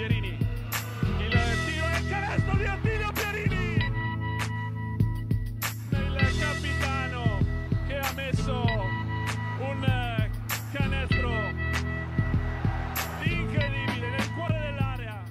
Pierini. Il tiro e il canestro di Attilio Pierini. Il capitano che ha messo un canestro incredibile nel cuore dell'area.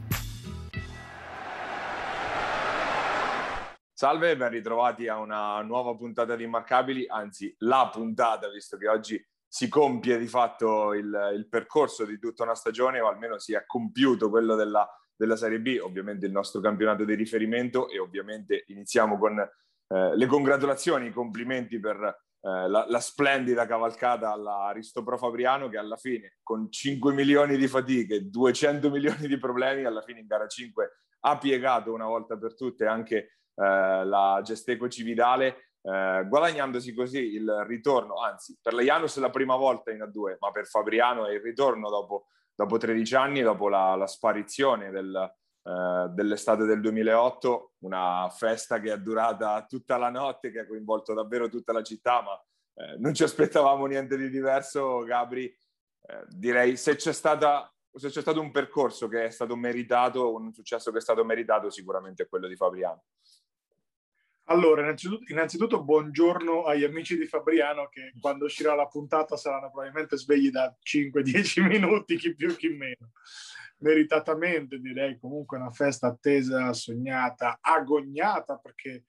Salve ben ritrovati a una nuova puntata di Immarcabili, anzi la puntata, visto che oggi si compie di fatto il, il, percorso di tutta una stagione, o almeno si è compiuto quello della, della, Serie B, ovviamente il nostro campionato di riferimento e ovviamente iniziamo con eh, le congratulazioni, i complimenti per eh, la, la, splendida cavalcata all'Aristo Pro Fabriano che alla fine con 5 milioni di fatiche, 200 milioni di problemi, alla fine in gara 5 ha piegato una volta per tutte anche eh, la Gesteco Cividale eh, guadagnandosi così il ritorno, anzi per Janus la prima volta in A2, ma per Fabriano è il ritorno dopo, dopo 13 anni, dopo la, la sparizione del, eh, dell'estate del 2008, una festa che è durata tutta la notte, che ha coinvolto davvero tutta la città, ma eh, non ci aspettavamo niente di diverso, Gabri. Eh, direi se c'è stata se c'è stato un percorso che è stato meritato, un successo che è stato meritato, sicuramente è quello di Fabriano. Allora, innanzitutto, innanzitutto, buongiorno agli amici di Fabriano che quando uscirà la puntata saranno probabilmente svegli da 5-10 minuti, chi più chi meno. Meritatamente direi comunque una festa attesa, sognata, agognata perché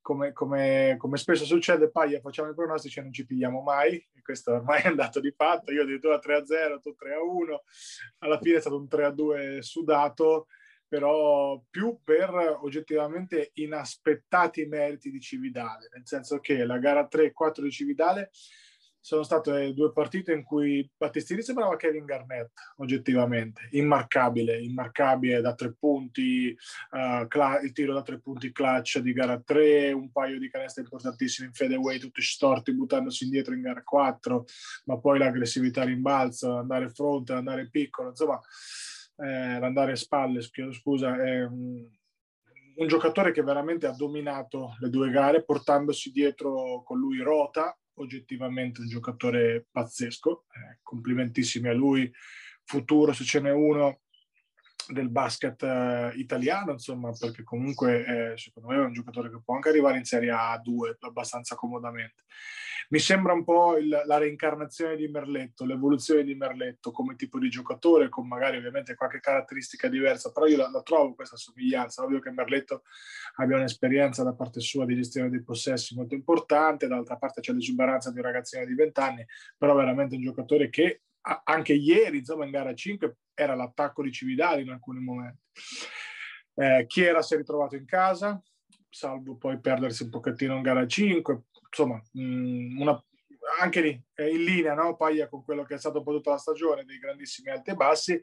come, come, come spesso succede, Paglia facciamo i pronostici e non ci pigliamo mai, e questo ormai è andato di fatto, io addirittura 3-0, tu 3-1, alla fine è stato un 3-2 sudato, però più per oggettivamente inaspettati meriti di Cividale, nel senso che la gara 3 e 4 di Cividale sono state due partite in cui Battistini sembrava Kevin Garnett, oggettivamente, immarcabile, immarcabile da tre punti, uh, cla- il tiro da tre punti clutch di gara 3, un paio di canestri importantissimi in fadeaway, tutti storti, buttandosi indietro in gara 4, ma poi l'aggressività rimbalzo, andare fronte, andare piccolo, insomma eh, l'andare spalle, scusa, è un, un, giocatore che veramente ha dominato le due gare, portandosi dietro con lui Rota, oggettivamente un giocatore pazzesco, eh, complimentissimi a lui, futuro se ce n'è uno del basket eh, italiano, insomma, perché comunque eh, secondo me è un giocatore che può anche arrivare in Serie A2 abbastanza comodamente mi sembra un po' il, la reincarnazione di Merletto, l'evoluzione di Merletto come tipo di giocatore, con magari ovviamente qualche caratteristica diversa, però io la, la trovo questa somiglianza. Ovvio che Merletto abbia un'esperienza da parte sua di gestione dei possessi molto importante, dall'altra parte c'è l'esuberanza di un ragazzino di 20 anni, però veramente un giocatore che anche ieri, insomma, in gara 5 era l'attacco di Cividali in alcuni momenti. Eh, Chiera si è ritrovato in casa, salvo poi perdersi un pochettino in gara 5, insomma, mm, una, anche lì è in linea, no? Paglia con quello che è stato un tutta la stagione, dei grandissimi alti e bassi.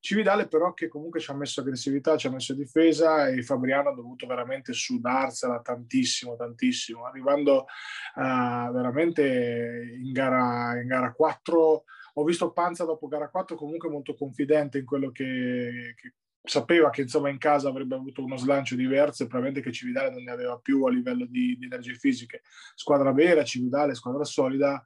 Cividale però che comunque ci ha messo aggressività, ci ha messo difesa e Fabriano ha dovuto veramente sudarsela tantissimo, tantissimo, arrivando uh, veramente in gara, in gara 4. Ho visto Panza dopo gara 4 comunque molto confidente in quello che, che sapeva che insomma in casa avrebbe avuto uno slancio diverso e probabilmente che Cividale non ne aveva più a livello di, di energie fisiche. Squadra vera, Cividale, squadra solida,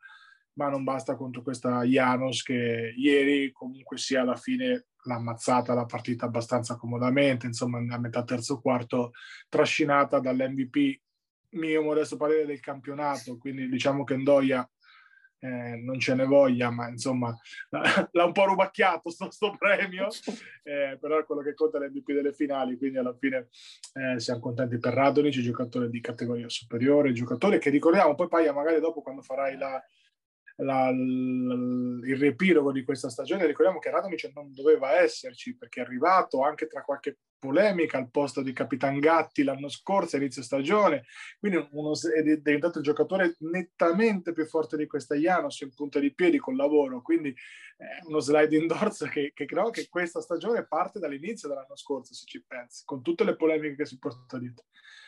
ma non basta contro questa Janos che ieri comunque sia alla fine l'ha ammazzata la partita abbastanza comodamente, insomma a metà terzo quarto trascinata dall'MVP mio modesto parere del campionato, quindi diciamo che Ndoia eh, non ce ne voglia, ma insomma l'ha un po' rubacchiato sto, sto premio, eh, però è quello che conta l'MVP delle finali, quindi alla fine eh, siamo contenti per Radonic, giocatore di categoria superiore, giocatore che ricordiamo, poi Paia magari dopo quando farai la, la, il riepilogo di questa stagione, ricordiamo che Radonic non doveva esserci perché è arrivato anche tra qualche polemica al posto di Capitan Gatti l'anno scorso, inizio stagione, quindi uno, è diventato il giocatore nettamente più forte di questa Janos in punta di piedi col lavoro, quindi eh, uno slide indoors che, che credo che questa stagione parte dall'inizio dell'anno scorso, se ci pensi, con tutte le polemiche che si porta dietro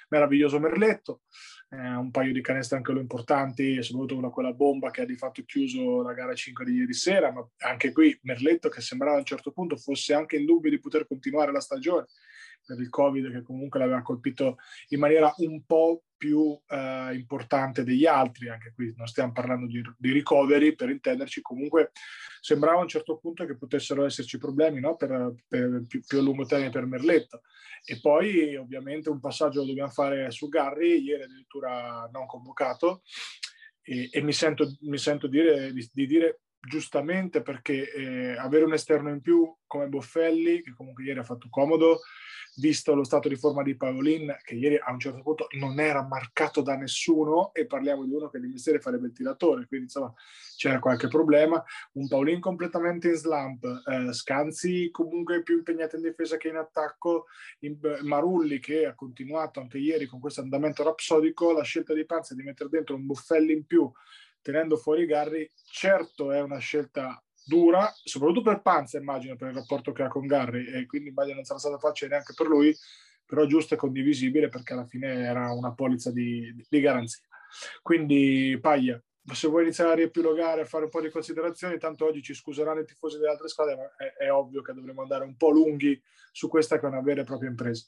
meraviglioso Merletto, eh, un paio di canestri anche lo importanti, soprattutto una quella bomba che ha di fatto chiuso la gara 5 di ieri sera, ma anche qui Merletto che sembrava a un certo punto fosse anche in dubbio di poter continuare la stagione, per il Covid che comunque l'aveva colpito in maniera un po' più eh, importante degli altri, anche qui non stiamo parlando di, di, recovery per intenderci, comunque sembrava a un certo punto che potessero esserci problemi no? per, per più, più, a lungo termine per Merletto. E poi ovviamente un passaggio lo dobbiamo fare su Garri, ieri addirittura non convocato, e, e mi, sento, mi sento dire, di, di dire giustamente perché eh, avere un esterno in più come Boffelli, che comunque ieri ha fatto comodo, visto lo stato di forma di Paolin, che ieri a un certo punto non era marcato da nessuno, e parliamo di uno che di mestiere farebbe il tiratore, quindi insomma c'era qualche problema. Un Paolin completamente in slump, eh, Scanzi comunque più impegnato in difesa che in attacco, in, Marulli che ha continuato anche ieri con questo andamento rapsodico, la scelta di Panza di mettere dentro un Buffelli in più tenendo fuori Garri, certo è una scelta dura, soprattutto per Panza, immagino, per il rapporto che ha con Garri, e quindi immagino non sarà stata facile neanche per lui, però giusto e condivisibile perché alla fine era una polizza di, di garanzia. Quindi, Paglia, se vuoi iniziare a riepilogare, a fare un po' di considerazioni, tanto oggi ci scuseranno i tifosi delle altre squadre, ma è, è ovvio che dovremo andare un po' lunghi su questa che è una vera e propria impresa.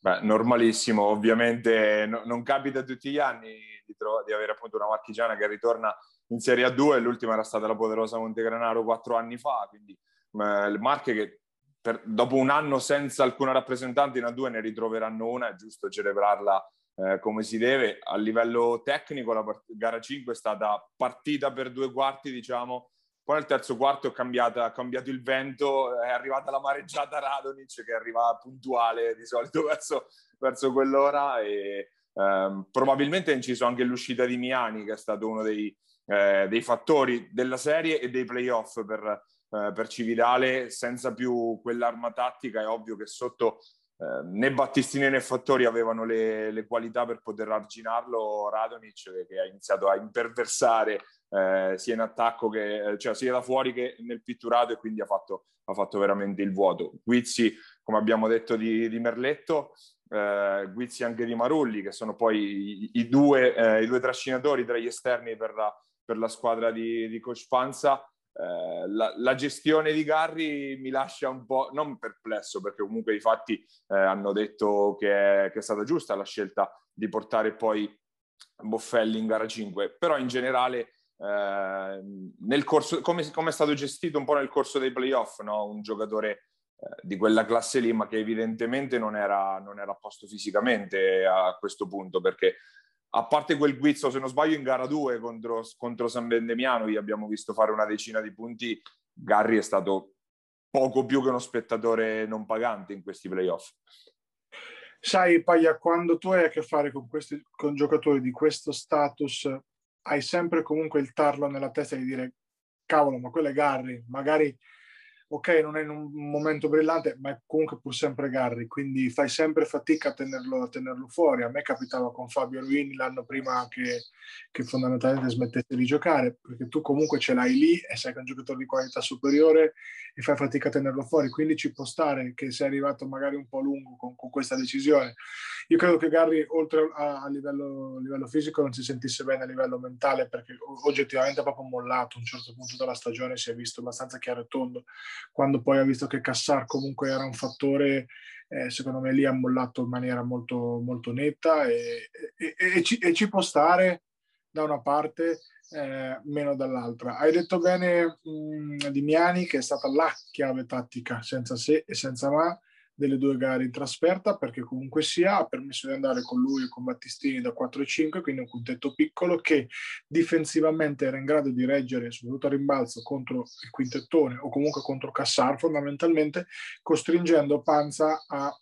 Beh, normalissimo, ovviamente no, non capita tutti gli anni di, tro- di avere appunto una marchigiana che ritorna in Serie A2, l'ultima era stata la poderosa Montegranaro quattro anni fa, quindi eh, Marche che per, dopo un anno senza alcuna rappresentante in A2 ne ritroveranno una, è giusto celebrarla eh, come si deve. A livello tecnico la part- gara 5 è stata partita per due quarti, diciamo, poi nel terzo quarto è cambiata, ha cambiato il vento, è arrivata la mareggiata Radonic che arriva puntuale di solito verso, verso quell'ora e ehm, probabilmente ha inciso anche l'uscita di Miani che è stato uno dei, eh, dei fattori della serie e dei playoff per, eh, per Cividale, senza più quell'arma tattica. È ovvio che sotto eh, né Battistini né Fattori avevano le, le, qualità per poter arginarlo. Radonic che ha iniziato a imperversare eh, sia in attacco che cioè sia da fuori che nel pitturato e quindi ha fatto, ha fatto veramente il vuoto. Guizzi, come abbiamo detto di, di Merletto, eh, Guizzi anche di Marulli, che sono poi i, i, due, eh, i due, trascinatori tra gli esterni per la, per la squadra di, di Coach Panza. Eh, la, la, gestione di Garri mi lascia un po' non perplesso perché comunque i fatti eh, hanno detto che è, che è, stata giusta la scelta di portare poi Boffelli in gara 5 però in generale eh, nel corso, come, come, è stato gestito un po' nel corso dei playoff no? un giocatore di quella classe lì ma che evidentemente non era, non era a posto fisicamente a questo punto perché a parte quel guizzo, se non sbaglio, in gara 2 contro, contro San Vendemiano, gli abbiamo visto fare una decina di punti. Garri è stato poco più che uno spettatore non pagante in questi playoff. Sai, Paglia, quando tu hai a che fare con, questi, con giocatori di questo status, hai sempre comunque il tarlo nella testa di dire cavolo, ma quello è Garri, magari ok, non è in un momento brillante, ma comunque pur sempre Garri, quindi fai sempre fatica a tenerlo, a tenerlo fuori. A me capitava con Fabio Ruini l'anno prima che, che, fondamentalmente smettesse di giocare, perché tu comunque ce l'hai lì e è un giocatore di qualità superiore e fai fatica a tenerlo fuori, quindi ci può stare che sei arrivato magari un po' lungo con, con questa decisione. Io credo che Garri, oltre a, a, livello, a, livello, fisico, non si sentisse bene a livello mentale, perché oggettivamente ha proprio mollato a un certo punto della stagione, si è visto abbastanza chiaro e tondo quando poi ha visto che Cassar comunque era un fattore, eh, secondo me lì ha mollato in maniera molto, molto netta e, e, e, ci, e, ci, può stare da una parte, eh, meno dall'altra. Hai detto bene mh, di Miani che è stata la chiave tattica, senza se e senza ma, delle due gare in trasferta perché comunque sia ha permesso di andare con lui e con Battistini da 4-5 quindi un quintetto piccolo che difensivamente era in grado di reggere soprattutto a rimbalzo contro il quintettone o comunque contro Cassar fondamentalmente costringendo Panza a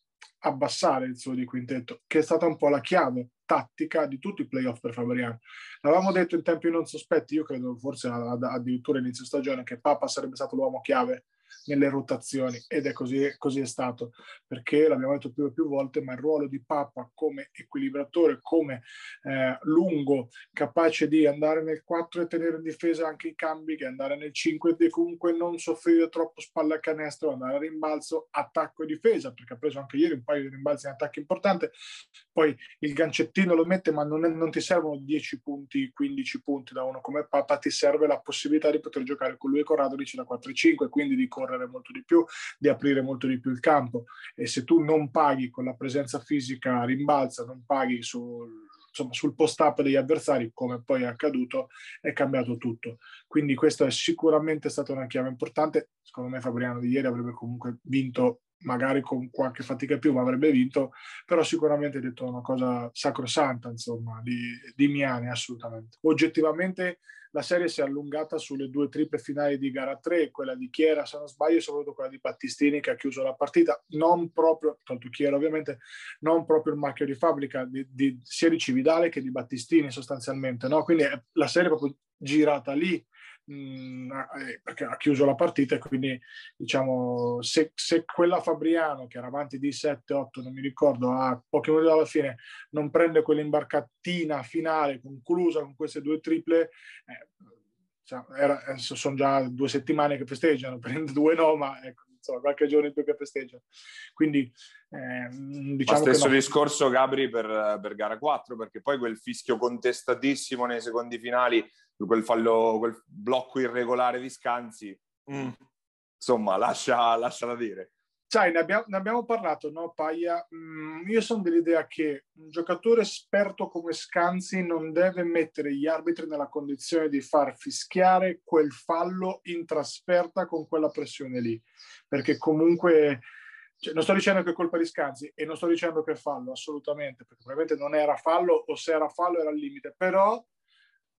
abbassare il suo di quintetto che è stata un po' la chiave tattica di tutti i playoff per Fabriano l'avevamo detto in tempi non sospetti io credo forse addirittura inizio stagione che Papa sarebbe stato l'uomo chiave nelle rotazioni ed è così, così è stato perché l'abbiamo detto più e più volte ma il ruolo di Papa come equilibratore come eh, lungo capace di andare nel 4 e tenere in difesa anche i cambi che andare nel 5 e comunque non soffrire troppo spalla a canestro andare a rimbalzo attacco e difesa perché ha preso anche ieri un paio di rimbalzi in attacco importante. Poi il gancettino lo mette ma non, è, non ti servono 10 punti 15 punti da uno come Papa ti serve la possibilità di poter giocare con lui e con Radolic da 4 e 5 quindi di correre molto di più, di aprire molto di più il campo e se tu non paghi con la presenza fisica rimbalza, non paghi sul insomma, sul post-up degli avversari, come poi è accaduto, è cambiato tutto. Quindi questa è sicuramente stata una chiave importante. Secondo me Fabriano di ieri avrebbe comunque vinto magari con qualche fatica più, ma avrebbe vinto, però sicuramente ha detto una cosa sacrosanta, insomma, di, di Miani, assolutamente. Oggettivamente la serie si è allungata sulle due triple finali di gara 3, quella di Chiera se non sbaglio e soprattutto quella di Battistini che ha chiuso la partita, non proprio, tanto Chiera ovviamente, non proprio il marchio di fabbrica di, di, sia di Cividale che di Battistini sostanzialmente, no? quindi la serie è proprio girata lì mh, eh, perché ha chiuso la partita e quindi diciamo se, se, quella Fabriano che era avanti di 7-8 non mi ricordo a pochi minuti dalla fine non prende quell'imbarcatina finale conclusa con queste due triple eh, era, eh, sono già due settimane che festeggiano prende due no ma ecco insomma, qualche giorno in più che festeggiano. Quindi eh, diciamo Ma stesso no. discorso Gabri per, per, gara 4, perché poi quel fischio contestatissimo nei secondi finali quel, fallo, quel blocco irregolare di Scanzi, mm. insomma, lascia, lascia da dire. Sai, ne abbiamo, ne abbiamo parlato, no, Paia? Mm, io sono dell'idea che un giocatore esperto come Scanzi non deve mettere gli arbitri nella condizione di far fischiare quel fallo in trasferta con quella pressione lì, perché comunque cioè, non sto dicendo che è colpa di Scanzi e non sto dicendo che è fallo, assolutamente, perché probabilmente non era fallo o se era fallo era al limite, però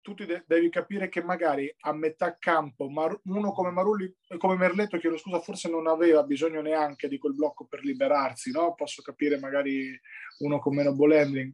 tu de- devi capire che magari a metà campo Mar- uno come Marulli, come Merletto, chiedo scusa, forse non aveva bisogno neanche di quel blocco per liberarsi, no? Posso capire magari uno con meno ball handling.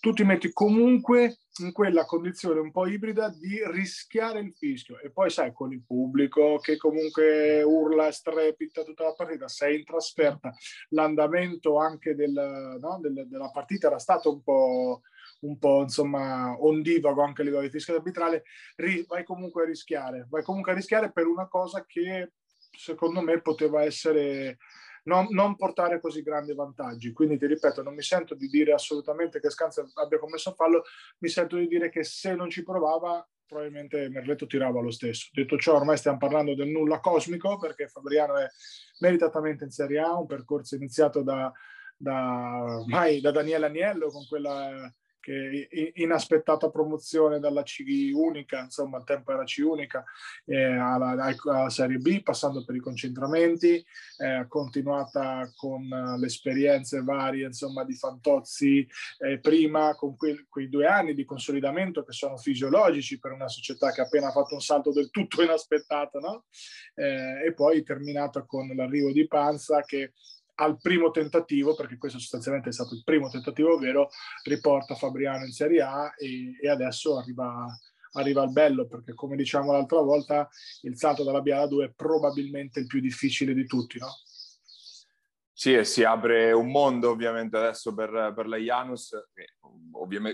Tu ti metti comunque in quella condizione un po' ibrida di rischiare il fischio e poi sai con il pubblico che comunque urla e strepita tutta la partita, sei in trasferta, l'andamento anche del, no? del, della partita era stato un po' un po' insomma ondivago anche a livello di fischio arbitrale, ri- vai comunque a rischiare, vai comunque a rischiare per una cosa che secondo me poteva essere non, non, portare così grandi vantaggi. Quindi ti ripeto, non mi sento di dire assolutamente che Scanza abbia commesso fallo, mi sento di dire che se non ci provava probabilmente Merletto tirava lo stesso. Detto ciò, ormai stiamo parlando del nulla cosmico perché Fabriano è meritatamente in Serie A, un percorso iniziato da, da, mai, da Daniele Agnello con quella che inaspettata promozione dalla C unica, insomma al tempo era C unica, eh, alla, alla, Serie B, passando per i concentramenti, eh, continuata con uh, le esperienze varie insomma di Fantozzi eh, prima, con que- quei due anni di consolidamento che sono fisiologici per una società che ha appena fatto un salto del tutto inaspettato, no? Eh, e poi terminata con l'arrivo di Panza che al primo tentativo, perché questo sostanzialmente è stato il primo tentativo vero, riporta Fabriano in Serie A e, e adesso arriva, arriva, al bello, perché come diciamo l'altra volta, il salto dalla B alla 2 è probabilmente il più difficile di tutti, no? Sì, e si apre un mondo ovviamente adesso per, per la Janus,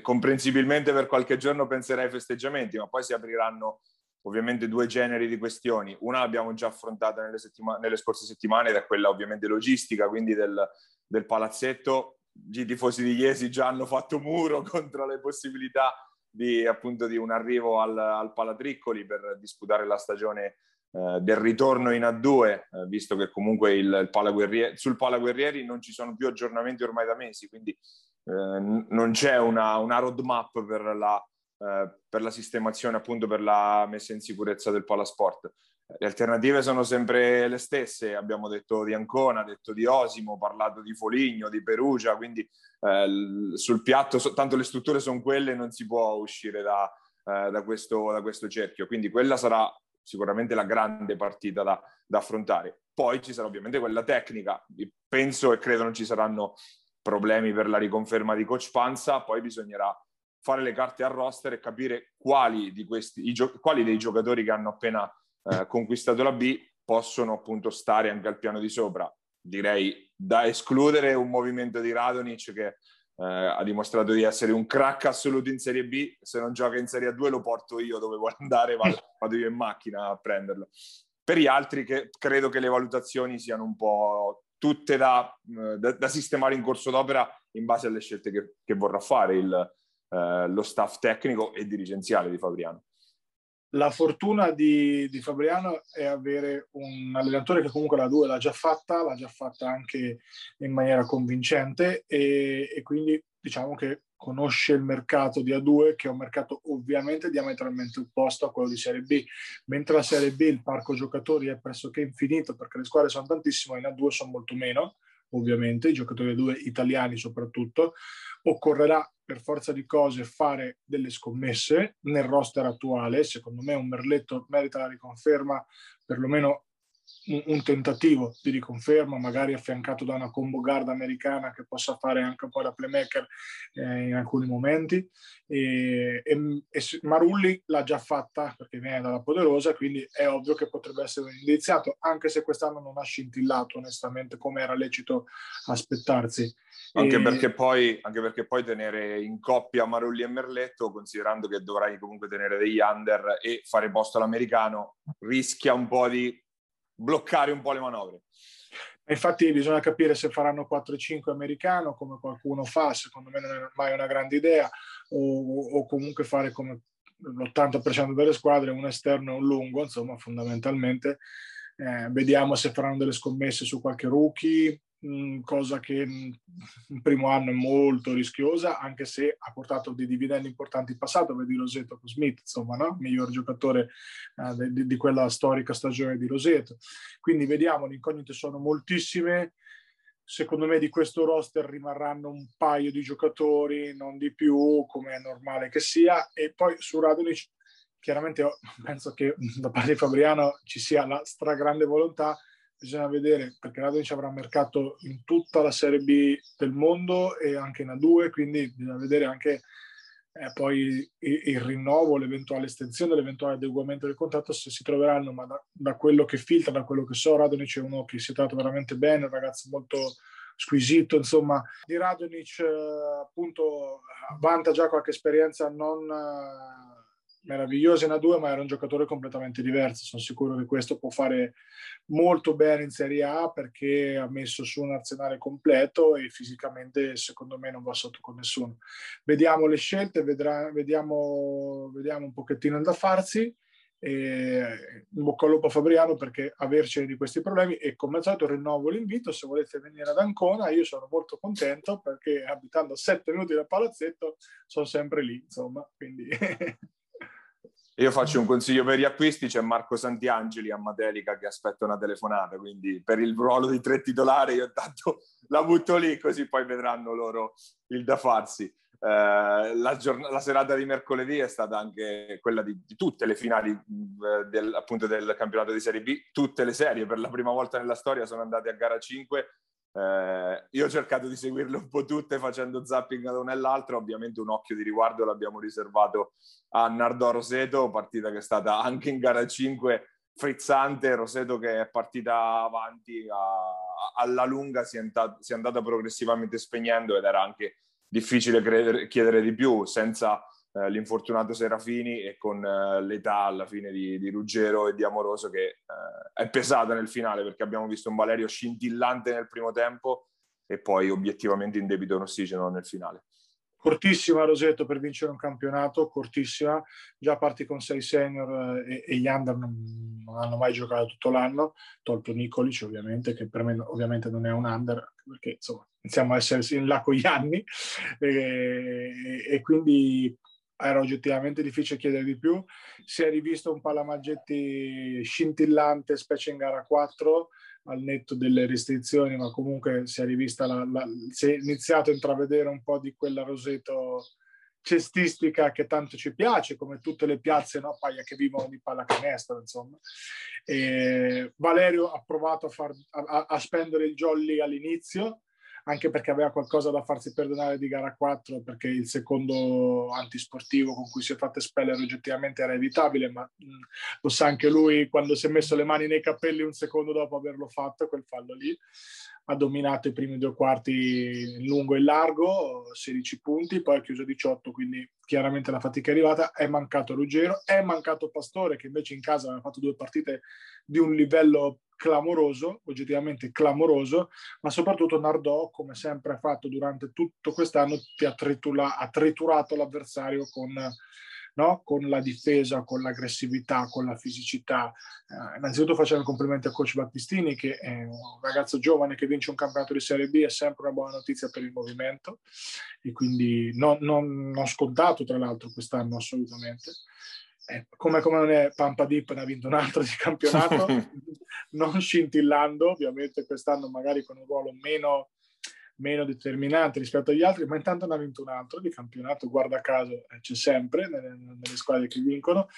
comprensibilmente per qualche giorno penserei ai festeggiamenti, ma poi si apriranno ovviamente due generi di questioni. Una l'abbiamo già affrontata nelle, settima- nelle scorse settimane ed è quella ovviamente logistica, quindi del, del palazzetto. I tifosi di Iesi già hanno fatto muro contro le possibilità di, appunto, di un arrivo al, al Palatriccoli per disputare la stagione eh, del ritorno in A2, eh, visto che comunque il, il Palaguerrieri, sul Palaguerrieri non ci sono più aggiornamenti ormai da mesi, quindi eh, non c'è una, una roadmap per la eh, per la sistemazione, appunto per la messa in sicurezza del palasport. Le alternative sono sempre le stesse, abbiamo detto di Ancona, detto di Osimo, parlato di Foligno, di Perugia, quindi eh, sul piatto, tanto le strutture sono quelle, non si può uscire da, eh, da, questo, da questo, cerchio, quindi quella sarà sicuramente la grande partita da, da affrontare. Poi ci sarà ovviamente quella tecnica, penso e credo non ci saranno problemi per la riconferma di Coach Panza, poi bisognerà fare le carte al roster e capire quali, di questi, gio- quali dei giocatori che hanno appena eh, conquistato la B possono appunto stare anche al piano di sopra. Direi da escludere un movimento di Radonic che eh, ha dimostrato di essere un crack assoluto in Serie B. Se non gioca in Serie A2 lo porto io dove vuole andare, vado, vado io in macchina a prenderlo. Per gli altri che credo che le valutazioni siano un po' tutte da, eh, da, da sistemare in corso d'opera in base alle scelte che, che vorrà fare il, eh, lo staff tecnico e dirigenziale di Fabriano. La fortuna di, di, Fabriano è avere un allenatore che comunque la 2 l'ha già fatta, l'ha già fatta anche in maniera convincente e, e quindi diciamo che conosce il mercato di A2 che è un mercato ovviamente diametralmente opposto a quello di Serie B, mentre la Serie B il parco giocatori è pressoché infinito perché le squadre sono tantissime, in A2 sono molto meno, ovviamente, i giocatori A2 italiani soprattutto, occorrerà per forza di cose fare delle scommesse nel roster attuale, secondo me un Merletto merita la riconferma perlomeno un, un, tentativo di riconferma, magari affiancato da una combo guard americana che possa fare anche un po' da playmaker eh, in alcuni momenti. E, e, e, Marulli l'ha già fatta perché viene dalla Poderosa, quindi è ovvio che potrebbe essere un indiziato, anche se quest'anno non ha scintillato onestamente come era lecito aspettarsi. Anche, e... perché poi, anche perché poi tenere in coppia Marulli e Merletto, considerando che dovrai comunque tenere degli under e fare posto all'americano, rischia un po' di bloccare un po' le manovre. Infatti bisogna capire se faranno 4-5 americano come qualcuno fa, secondo me non è mai una grande idea, o, o comunque fare come l'80% delle squadre, un esterno e un lungo, insomma fondamentalmente. Eh, vediamo se faranno delle scommesse su qualche rookie, Mm, cosa che in primo anno è molto rischiosa, anche se ha portato dei dividendi importanti in passato, vedi Roseto con Smith, insomma, no? miglior giocatore eh, di, di, quella storica stagione di Roseto. Quindi vediamo, le incognite sono moltissime. Secondo me di questo roster rimarranno un paio di giocatori, non di più, come è normale che sia. E poi su Radonic, chiaramente penso che da parte di Fabriano ci sia la stragrande volontà bisogna vedere perché Radonic avrà mercato in tutta la Serie B del mondo e anche in A2, quindi bisogna vedere anche eh, poi il, il, rinnovo, l'eventuale estensione, l'eventuale adeguamento del contratto se si troveranno, ma da, da, quello che filtra, da quello che so, Radonic è uno che si tratta veramente bene, un ragazzo molto squisito, insomma, di Radonic eh, appunto vanta già qualche esperienza non... Eh, meravigliosa in A2, ma era un giocatore completamente diverso. Sono sicuro che questo può fare molto bene in Serie A perché ha messo su un arsenale completo e fisicamente secondo me non va sotto con nessuno. Vediamo le scelte, vedrà, vediamo, vediamo un pochettino da farsi. E in bocca al lupo a Fabriano perché avercene di questi problemi e come al solito rinnovo l'invito se volete venire ad Ancona io sono molto contento perché abitando a sette minuti dal palazzetto sono sempre lì insomma quindi Io faccio un consiglio per gli acquisti, c'è Marco Santiangeli a Matelica che aspetta una telefonata, quindi per il ruolo di tre titolari io tanto la butto lì così poi vedranno loro il da farsi. Eh, la, giorn- la, serata di mercoledì è stata anche quella di, di tutte le finali eh, del, appunto del campionato di Serie B, tutte le serie per la prima volta nella storia sono andate a gara 5 eh, io ho cercato di seguirle un po' tutte facendo zapping da una e ovviamente un occhio di riguardo l'abbiamo riservato a Nardò Roseto, partita che è stata anche in gara 5 frizzante, Roseto che è partita avanti a, alla lunga si è, andata, si è andata progressivamente spegnendo ed era anche difficile credere, chiedere di più senza eh, l'infortunato Serafini e con eh, l'età alla fine di, di, Ruggero e di Amoroso che eh, è pesata nel finale perché abbiamo visto un Valerio scintillante nel primo tempo e poi obiettivamente in debito in ossigeno nel finale. Cortissima Rosetto per vincere un campionato, cortissima, già parti con sei senior eh, e, e gli under non, non, hanno mai giocato tutto l'anno, tolto Nicolic ovviamente, che per me ovviamente non è un under, perché insomma iniziamo a essere in là con gli anni, e, e quindi era oggettivamente difficile chiedere di più. Si è rivisto un Palamaggetti scintillante, specie in gara 4, al netto delle restrizioni, ma comunque si è rivista la, la, si è iniziato a intravedere un po' di quella roseto cestistica che tanto ci piace, come tutte le piazze no, paia che vivono di pallacanestro, insomma. E Valerio ha provato a, far, a, a spendere il jolly all'inizio, anche perché aveva qualcosa da farsi perdonare di gara 4 perché il secondo antisportivo con cui si è fatto espellere oggettivamente era evitabile ma mh, lo sa anche lui quando si è messo le mani nei capelli un secondo dopo averlo fatto quel fallo lì ha dominato i primi due quarti in lungo e largo 16 punti poi ha chiuso 18 quindi chiaramente la fatica è arrivata. È mancato Ruggero è mancato Pastore che invece in casa aveva fatto due partite di un livello clamoroso, oggettivamente clamoroso, ma soprattutto Nardò, come sempre ha fatto durante tutto quest'anno, ha, tritula, ha triturato l'avversario con, no? con la difesa, con l'aggressività, con la fisicità. Eh, innanzitutto facciamo i complimenti a coach Battistini che è un ragazzo giovane che vince un campionato di Serie B, è sempre una buona notizia per il movimento e quindi non, non, non scontato tra l'altro quest'anno assolutamente. Eh, come, come, non è Pampa Deep ne ha vinto un altro di campionato, non scintillando, ovviamente quest'anno magari con un ruolo meno, meno determinante rispetto agli altri, ma intanto ne ha vinto un altro di campionato, guarda caso eh, c'è sempre nelle, nelle squadre che vincono.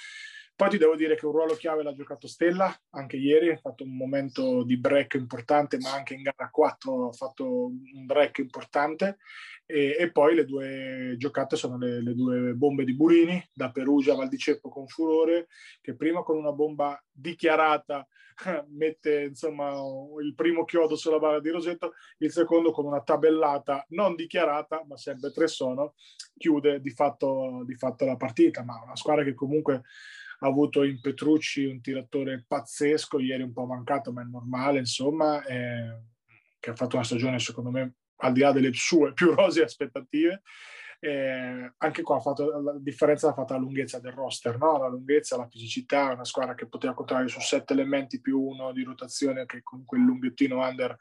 Poi ti devo dire che un ruolo chiave l'ha giocato Stella, anche ieri ha fatto un momento di break importante, ma anche in gara 4 ha fatto un break importante. E, e poi le due giocate sono le, le, due bombe di Burini, da Perugia a Val di Ceppo con furore, che prima con una bomba dichiarata mette insomma il primo chiodo sulla barra di Rosetto, il secondo con una tabellata non dichiarata, ma sempre tre sono, chiude di fatto, di fatto la partita. Ma una squadra che comunque ha avuto in Petrucci un tiratore pazzesco, ieri un po' mancato, ma è normale, insomma, eh, che ha fatto una stagione secondo me al di là delle sue più rose aspettative. Eh, anche qua ha fatto, la differenza l'ha fatta la lunghezza del roster, no? la lunghezza, la fisicità, una squadra che poteva contare su sette elementi più uno di rotazione, che comunque il lunghettino under,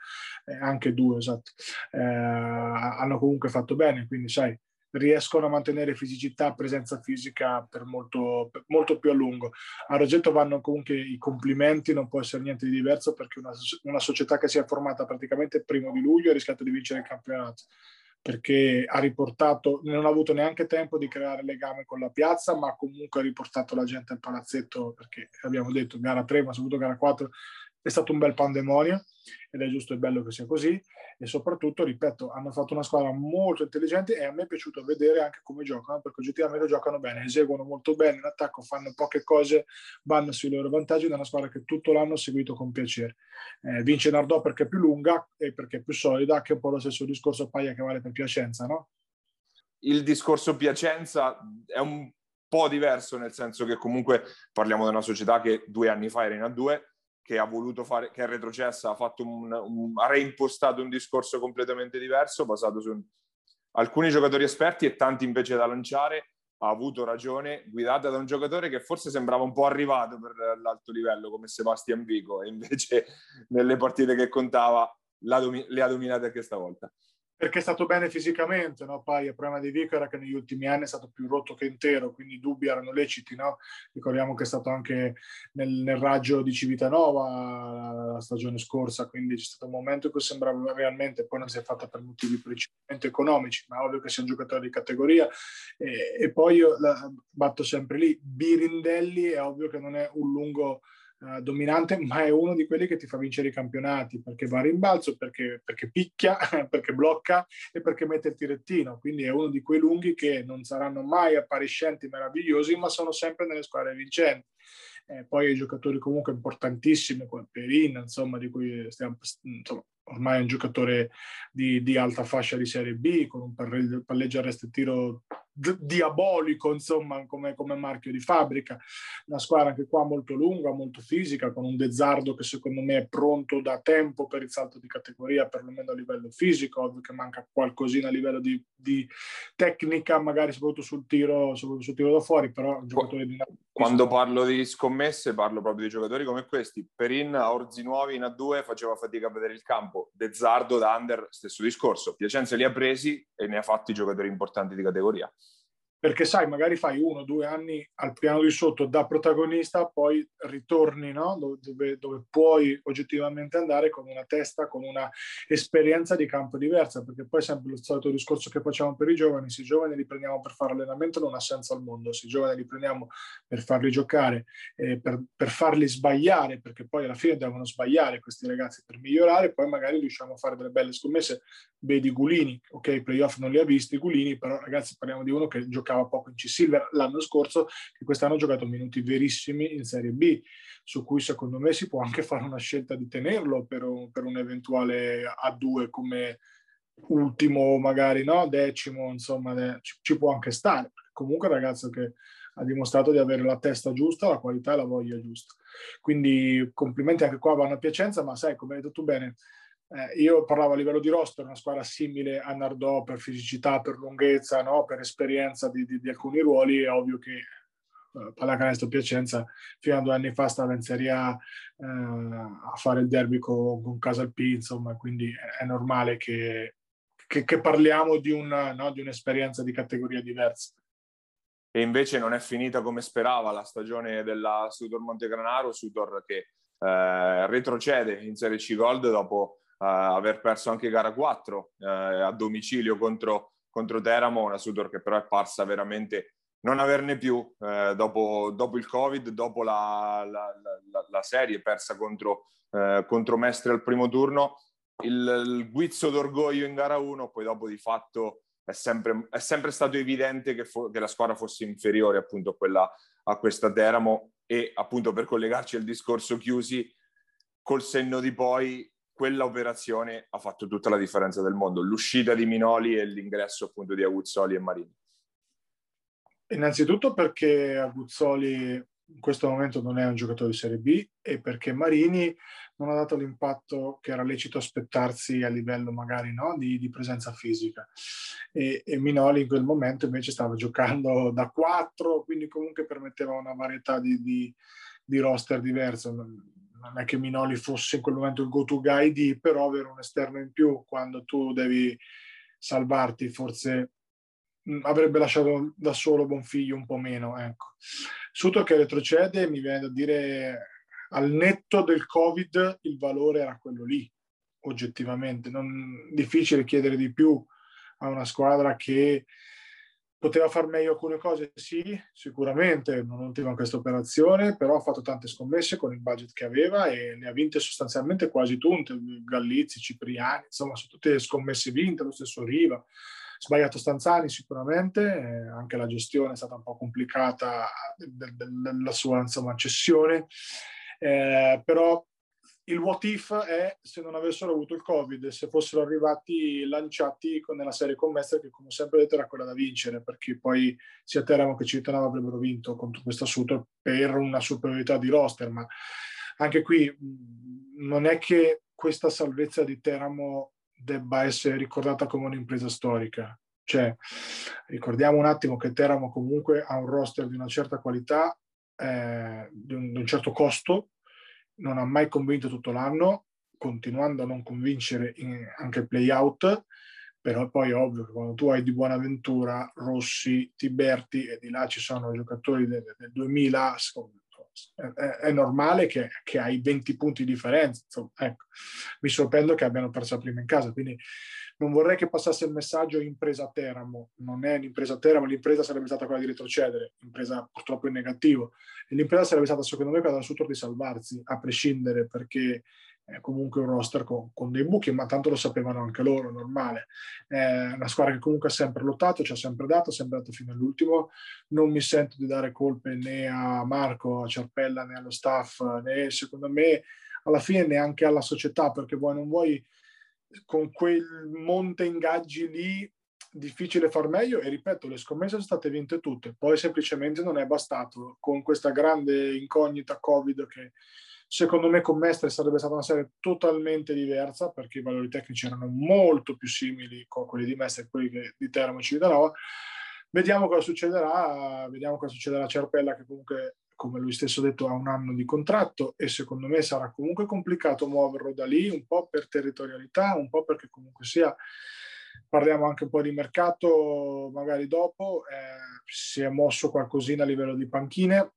eh, anche due, esatto, eh, hanno comunque fatto bene, quindi sai, riescono a mantenere fisicità, presenza fisica per molto, per molto, più a lungo. A Rogetto vanno comunque i complimenti, non può essere niente di diverso perché una, una società che si è formata praticamente il primo di luglio ha rischiato di vincere il campionato perché ha riportato, non ha avuto neanche tempo di creare legame con la piazza, ma comunque ha riportato la gente al palazzetto perché abbiamo detto gara 3, ma soprattutto gara 4 è stato un bel pandemonio ed è giusto e bello che sia così e soprattutto, ripeto, hanno fatto una squadra molto intelligente e a me è piaciuto vedere anche come giocano perché oggettivamente giocano bene, eseguono molto bene in attacco, fanno poche cose, vanno sui loro vantaggi ed è una squadra che tutto l'anno ho seguito con piacere. Eh, vince Nardò perché è più lunga e perché è più solida, che è un po' lo stesso discorso Paglia che vale per Piacenza, no? Il discorso Piacenza è un po' diverso nel senso che comunque parliamo di una società che due anni fa era in A2 che ha voluto fare, che è retrocessa, ha, fatto un, un, ha reimpostato un discorso completamente diverso, basato su alcuni giocatori esperti e tanti invece da lanciare. Ha avuto ragione, guidata da un giocatore che forse sembrava un po' arrivato per l'alto livello, come Sebastian Vico, e invece nelle partite che contava le ha dominate anche stavolta perché è stato bene fisicamente, no? Poi il problema di Vico era che negli ultimi anni è stato più rotto che intero, quindi i dubbi erano leciti, no? Ricordiamo che è stato anche nel, nel raggio di Civitanova la stagione scorsa, quindi c'è stato un momento in cui sembrava realmente, poi non si è fatta per motivi principalmente economici, ma ovvio che sia un giocatore di categoria. E, e poi io la, batto sempre lì, Birindelli è ovvio che non è un lungo uh, dominante, ma è uno di quelli che ti fa vincere i campionati perché va a rimbalzo, perché, perché picchia, perché blocca e perché mette il tirettino. Quindi è uno di quei lunghi che non saranno mai appariscenti meravigliosi, ma sono sempre nelle squadre vincenti. Eh, poi i giocatori comunque importantissimi come Perin, insomma, di cui stiamo, insomma, ormai è un giocatore di, di, alta fascia di Serie B, con un palleggio arresto e tiro d- diabolico, insomma, come, come, marchio di fabbrica. Una squadra anche qua molto lunga, molto fisica, con un Dezzardo che secondo me è pronto da tempo per il salto di categoria, perlomeno a livello fisico, ovvio che manca qualcosina a livello di, di tecnica, magari soprattutto sul tiro, soprattutto sul tiro da fuori, però un giocatore di... Quando parlo di scommesse parlo proprio di giocatori come questi. Perin a Orzi Nuovi in A2 faceva fatica a vedere il campo, Dezzardo da Under stesso discorso, Piacenza li ha presi e ne ha fatti giocatori importanti di categoria perché sai, magari fai uno o due anni al piano di sotto da protagonista, poi ritorni no? dove, dove, puoi oggettivamente andare con una testa, con una esperienza di campo diversa, perché poi è sempre lo solito discorso che facciamo per i giovani, se i giovani li prendiamo per fare allenamento non ha senso al mondo, se i giovani li prendiamo per farli giocare, eh, per, per farli sbagliare, perché poi alla fine devono sbagliare questi ragazzi per migliorare, poi magari riusciamo a fare delle belle scommesse, vedi Gulini, ok, playoff non li ha visti Gulini, però ragazzi parliamo di uno che gioca giocava poco in C-Silver l'anno scorso, che quest'anno ha giocato minuti verissimi in Serie B, su cui secondo me si può anche fare una scelta di tenerlo per un, per un eventuale A2 come ultimo, magari no, decimo, insomma, ci, ci può anche stare. Comunque un ragazzo che ha dimostrato di avere la testa giusta, la qualità e la voglia giusta. Quindi complimenti anche qua vanno a Piacenza, ma sai, come hai detto tu bene, eh, io parlavo a livello di roster, una squadra simile a Nardò per fisicità, per lunghezza, no? per esperienza di, di, di, alcuni ruoli, è ovvio che eh, pallacanestro Piacenza fino a due anni fa stava in Serie A eh, a fare il derby con, con Casalpi, insomma, quindi è, normale che, che, che parliamo di, una, no, di un'esperienza di categoria diversa. E invece non è finita come sperava la stagione della Sudor Montegranaro, Sudor che eh, retrocede in Serie C Gold dopo aver perso anche gara 4 eh, a domicilio contro, contro Teramo, una Sudor che però è parsa veramente non averne più eh, dopo, dopo, il Covid, dopo la, la, la, la serie persa contro, eh, contro, Mestre al primo turno, il, il guizzo d'orgoglio in gara 1, poi dopo di fatto è sempre, è sempre stato evidente che, fo- che, la squadra fosse inferiore appunto a, quella, a questa Teramo e appunto per collegarci al discorso chiusi, col senno di poi quella operazione ha fatto tutta la differenza del mondo, l'uscita di Minoli e l'ingresso appunto di Aguzzoli e Marini. Innanzitutto perché Aguzzoli in questo momento non è un giocatore di Serie B e perché Marini non ha dato l'impatto che era lecito aspettarsi a livello magari no? di, di, presenza fisica. E, e, Minoli in quel momento invece stava giocando da 4, quindi comunque permetteva una varietà di, di, di roster diverso. Non è che Minoli fosse in quel momento il go-to guy di, però avere un esterno in più quando tu devi salvarti forse Mm, avrebbe lasciato da solo Bonfiglio un po' meno. Ecco. Suto che retrocede, mi viene da dire al netto del Covid il valore era quello lì, oggettivamente. Non, difficile chiedere di più a una squadra che poteva far meglio alcune cose, sì, sicuramente, non ultima questa operazione, però ha fatto tante scommesse con il budget che aveva e ne ha vinte sostanzialmente quasi tutte, Gallizzi, Cipriani, insomma, sono tutte scommesse vinte, lo stesso Riva. Sbagliato Stanzani sicuramente, eh, anche la gestione è stata un po' complicata della sua insomma, cessione, eh, però il what if è se non avessero avuto il covid, se fossero arrivati lanciati nella serie con Mestre che come sempre detto era quella da vincere, perché poi sia Teramo che Cittadino avrebbero vinto contro questa Sutor per una superiorità di roster, ma anche qui non è che questa salvezza di Teramo debba essere ricordata come un'impresa storica. Cioè, ricordiamo un attimo che Teramo comunque ha un roster di una certa qualità, eh, di, un, di, un, certo costo, non ha mai convinto tutto l'anno, continuando a non convincere in, anche il play-out, però poi è ovvio che quando tu hai di Buonaventura, Rossi, Tiberti e di là ci sono giocatori del, del 2000, è, è normale che, che, hai 20 punti di differenza. Ecco. Mi sorprendo che abbiano perso la prima in casa, quindi non vorrei che passasse il messaggio impresa Teramo. Non è l'impresa Teramo, l'impresa sarebbe stata quella di retrocedere, impresa purtroppo in negativo. L'impresa sarebbe stata, secondo me, quella da Sutor di salvarsi, a prescindere, perché è comunque un roster con, con, dei buchi, ma tanto lo sapevano anche loro, normale. È una squadra che comunque ha sempre lottato, ci ha sempre dato, ha sempre dato fino all'ultimo. Non mi sento di dare colpe né a Marco, a Ciarpella, né allo staff, né secondo me alla fine neanche alla società, perché vuoi non vuoi con quel monte ingaggi lì difficile far meglio e ripeto le scommesse sono state vinte tutte poi semplicemente non è bastato con questa grande incognita covid che Secondo me con Mestre sarebbe stata una serie totalmente diversa perché i valori tecnici erano molto più simili con quelli di Mestre e quelli di Teramo e Civitanova. Vediamo cosa succederà, vediamo cosa succederà a Cerpella che comunque, come lui stesso ha detto, ha un anno di contratto e secondo me sarà comunque complicato muoverlo da lì, un po' per territorialità, un po' perché comunque sia parliamo anche un po' di mercato magari dopo, eh, si è mosso qualcosina a livello di panchine,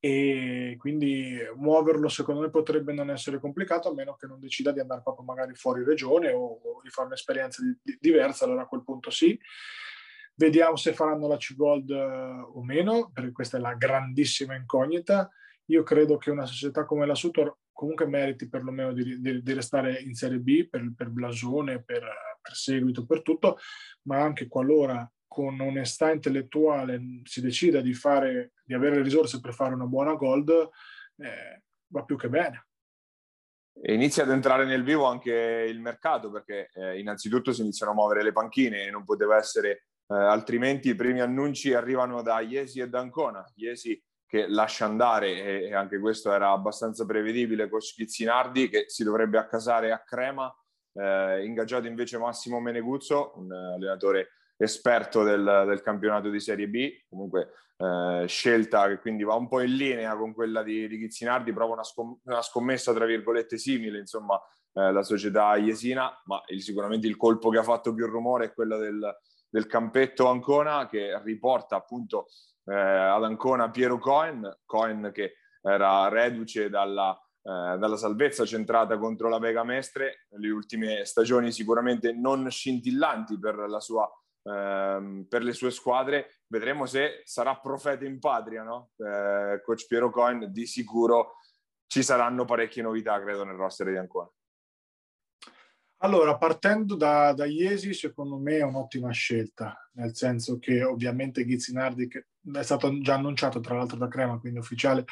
e quindi muoverlo secondo me potrebbe non essere complicato a meno che non decida di andare proprio magari fuori regione o, o di fare un'esperienza di, di, diversa, allora a quel punto sì. Vediamo se faranno la C-Gold uh, o meno, perché questa è la grandissima incognita. Io credo che una società come la Sutor comunque meriti perlomeno di, di, di restare in Serie B per, per blasone, per, per seguito, per tutto, ma anche qualora con onestà intellettuale si decida di, fare, di avere le risorse per fare una buona gold, eh, va più che bene. E inizia ad entrare nel vivo anche il mercato perché eh, innanzitutto si iniziano a muovere le panchine e non poteva essere eh, altrimenti i primi annunci arrivano da Iesi e da Ancona. Iesi che lascia andare e, anche questo era abbastanza prevedibile con Schizzinardi che si dovrebbe accasare a Crema, eh, ingaggiato invece Massimo Meneguzzo, un allenatore esperto del, del campionato di Serie B, comunque eh, scelta che quindi va un po' in linea con quella di, di Chizzinardi, prova una, scom- una, scommessa tra virgolette simile, insomma, eh, la società Iesina, ma il, sicuramente il colpo che ha fatto più rumore è quello del, del campetto Ancona che riporta appunto eh, ad Ancona Piero Cohen, Cohen che era reduce dalla, eh, dalla salvezza centrata contro la Vega Mestre, le ultime stagioni sicuramente non scintillanti per sua ehm, per le sue squadre. Vedremo se sarà profeta in patria, no? Eh, coach Piero Coin, di sicuro ci saranno parecchie novità, credo, nel roster di Ancona. Allora, partendo da, da Iesi, secondo me è un'ottima scelta, nel senso che ovviamente Ghizzinardi, che è stato già annunciato tra l'altro da Crema, quindi ufficiale,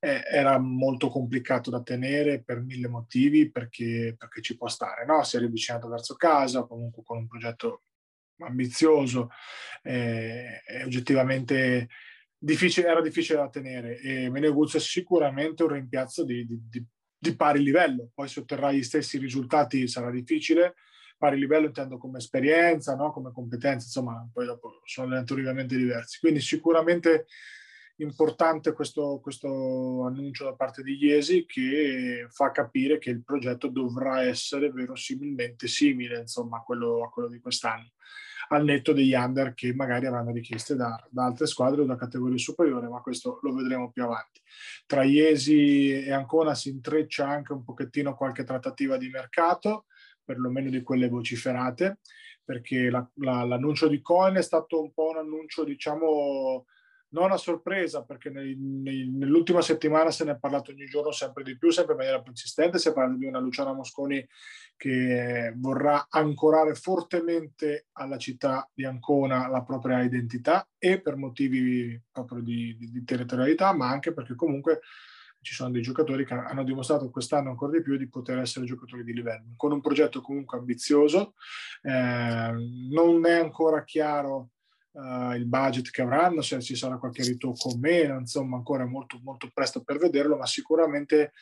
eh, era molto complicato da tenere per mille motivi, perché, perché ci può stare, no? Si è riavvicinato verso casa, comunque con un progetto ambizioso, eh, è oggettivamente difficile, era difficile da tenere e Meneguzzo è sicuramente un rimpiazzo di, di, di, di, pari livello, poi se otterrà gli stessi risultati sarà difficile, pari livello intendo come esperienza, no? come competenza, insomma poi dopo sono allenatori ovviamente diversi, quindi sicuramente importante questo, questo, annuncio da parte di Iesi che fa capire che il progetto dovrà essere verosimilmente simile insomma, a, quello, a quello di quest'anno al netto degli under che magari avranno richieste da, da, altre squadre o da categorie superiori, ma questo lo vedremo più avanti. Tra Iesi e Ancona si intreccia anche un pochettino qualche trattativa di mercato, perlomeno di quelle vociferate, perché la, la, l'annuncio di Cohen è stato un po' un annuncio, diciamo, non a sorpresa, perché nei, nei, nell'ultima settimana se ne è parlato ogni giorno sempre di più, sempre in maniera consistente. Si è parlato di una Luciana Mosconi che vorrà ancorare fortemente alla città di Ancona la propria identità e per motivi proprio di, di, di territorialità, ma anche perché comunque ci sono dei giocatori che hanno dimostrato quest'anno ancora di più di poter essere giocatori di livello, con un progetto comunque ambizioso. Eh, non è ancora chiaro uh, il budget che avranno, se ci sarà qualche ritocco o meno, insomma ancora molto, molto presto per vederlo, ma sicuramente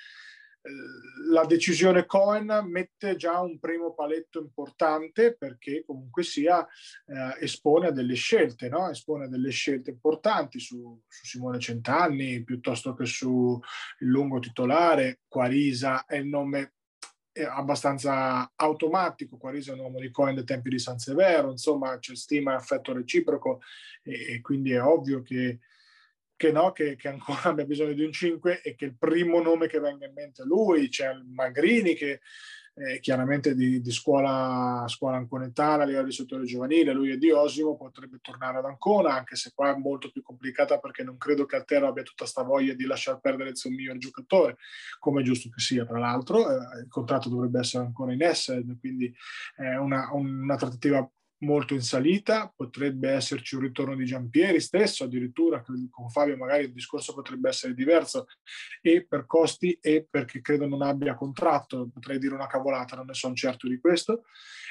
uh, la decisione Cohen mette già un primo paletto importante perché comunque sia uh, espone a delle scelte, no? espone a delle scelte importanti su, su Simone Centanni piuttosto che su il lungo titolare, Quarisa è il nome abbastanza automatico, Quarisa è un uomo di Cohen dei tempi di San Severo, insomma c'è stima e affetto reciproco e, e quindi è ovvio che, che no, che, che, ancora abbia bisogno di un 5 e che il primo nome che venga in mente è lui, c'è Magrini che eh, chiaramente di, di, scuola, scuola anconetana a livello di settore giovanile, lui è di Osimo, potrebbe tornare ad Ancona, anche se qua è molto più complicata perché non credo che Altero abbia tutta sta voglia di lasciar perdere il suo miglior giocatore, come è giusto che sia, tra l'altro, eh, il contratto dovrebbe essere ancora in essere, quindi è una, una trattativa molto in salita, potrebbe esserci un ritorno di Giampieri stesso, addirittura con Fabio magari il discorso potrebbe essere diverso e per costi e perché credo non abbia contratto, potrei dire una cavolata, non ne sono certo di questo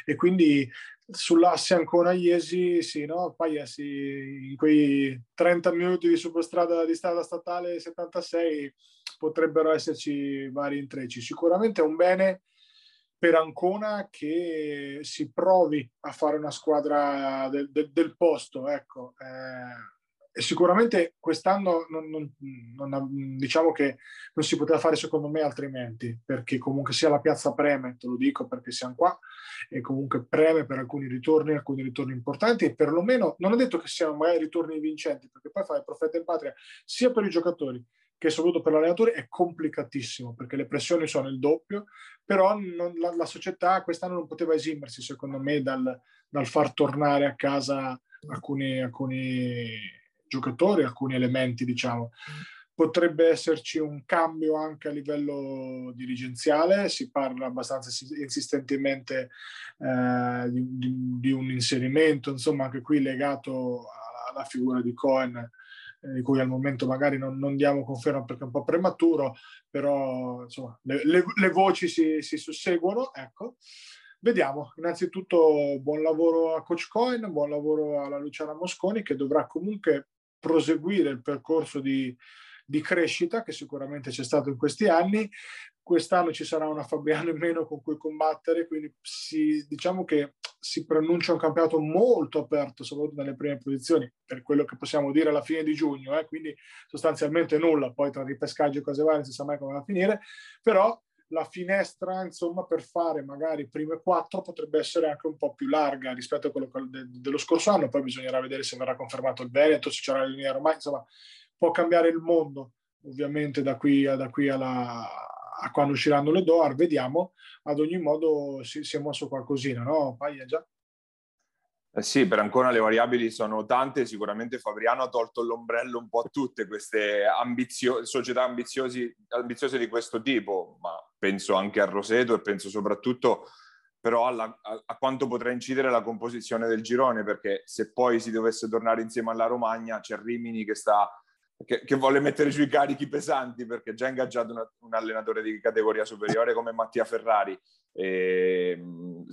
e quindi sull'asse ancora Iesi, sì, no? Paiesi in quei 30 minuti di superstrada di strada statale 76 potrebbero esserci vari intrecci. Sicuramente è un bene per Ancona che si provi a fare una squadra del, del, del posto. Ecco. Eh, sicuramente quest'anno non, non, non, diciamo che non si poteva fare secondo me altrimenti, perché comunque sia la piazza preme, te lo dico perché siamo qua, e comunque preme per alcuni ritorni, alcuni ritorni importanti e perlomeno, non ho detto che siano magari ritorni vincenti, perché poi fare profeta in patria sia per i giocatori che soprattutto per l'allenatore è complicatissimo perché le pressioni sono il doppio, però non, la, la, società quest'anno non poteva esimersi secondo me dal, dal far tornare a casa alcuni, alcuni giocatori, alcuni elementi diciamo. Potrebbe esserci un cambio anche a livello dirigenziale, si parla abbastanza insistentemente eh, di, di, un inserimento, insomma anche qui legato alla figura di Cohen di cui al momento magari non, non, diamo conferma perché è un po' prematuro, però insomma, le, le, le voci si, si, susseguono. Ecco. Vediamo, innanzitutto buon lavoro a Coach Coin, buon lavoro alla Luciana Mosconi che dovrà comunque proseguire il percorso di, di crescita che sicuramente c'è stato in questi anni. Quest'anno ci sarà una Fabiano in meno con cui combattere, quindi si, diciamo che si preannuncia un campionato molto aperto, soprattutto nelle prime posizioni, per quello che possiamo dire alla fine di giugno, eh? quindi sostanzialmente nulla, poi tra ripescaggio e cose varie non si sa mai come va a finire, però la finestra insomma per fare magari prime quattro potrebbe essere anche un po' più larga rispetto a quello de- dello scorso anno, poi bisognerà vedere se verrà confermato il Veneto, se c'era la linea Roma, insomma può cambiare il mondo ovviamente da qui, da qui alla, a quando usciranno le DOAR, vediamo, ad ogni modo si, si è mosso qualcosina, no? Paglia già. Eh sì, per ancora le variabili sono tante, sicuramente Fabriano ha tolto l'ombrello un po' a tutte queste ambizio- società ambiziose di questo tipo, ma penso anche a Roseto e penso soprattutto però alla, a, a, quanto potrà incidere la composizione del girone, perché se poi si dovesse tornare insieme alla Romagna c'è Rimini che sta che, che, vuole mettere sui carichi pesanti perché già ingaggiato una, un allenatore di categoria superiore come Mattia Ferrari. E,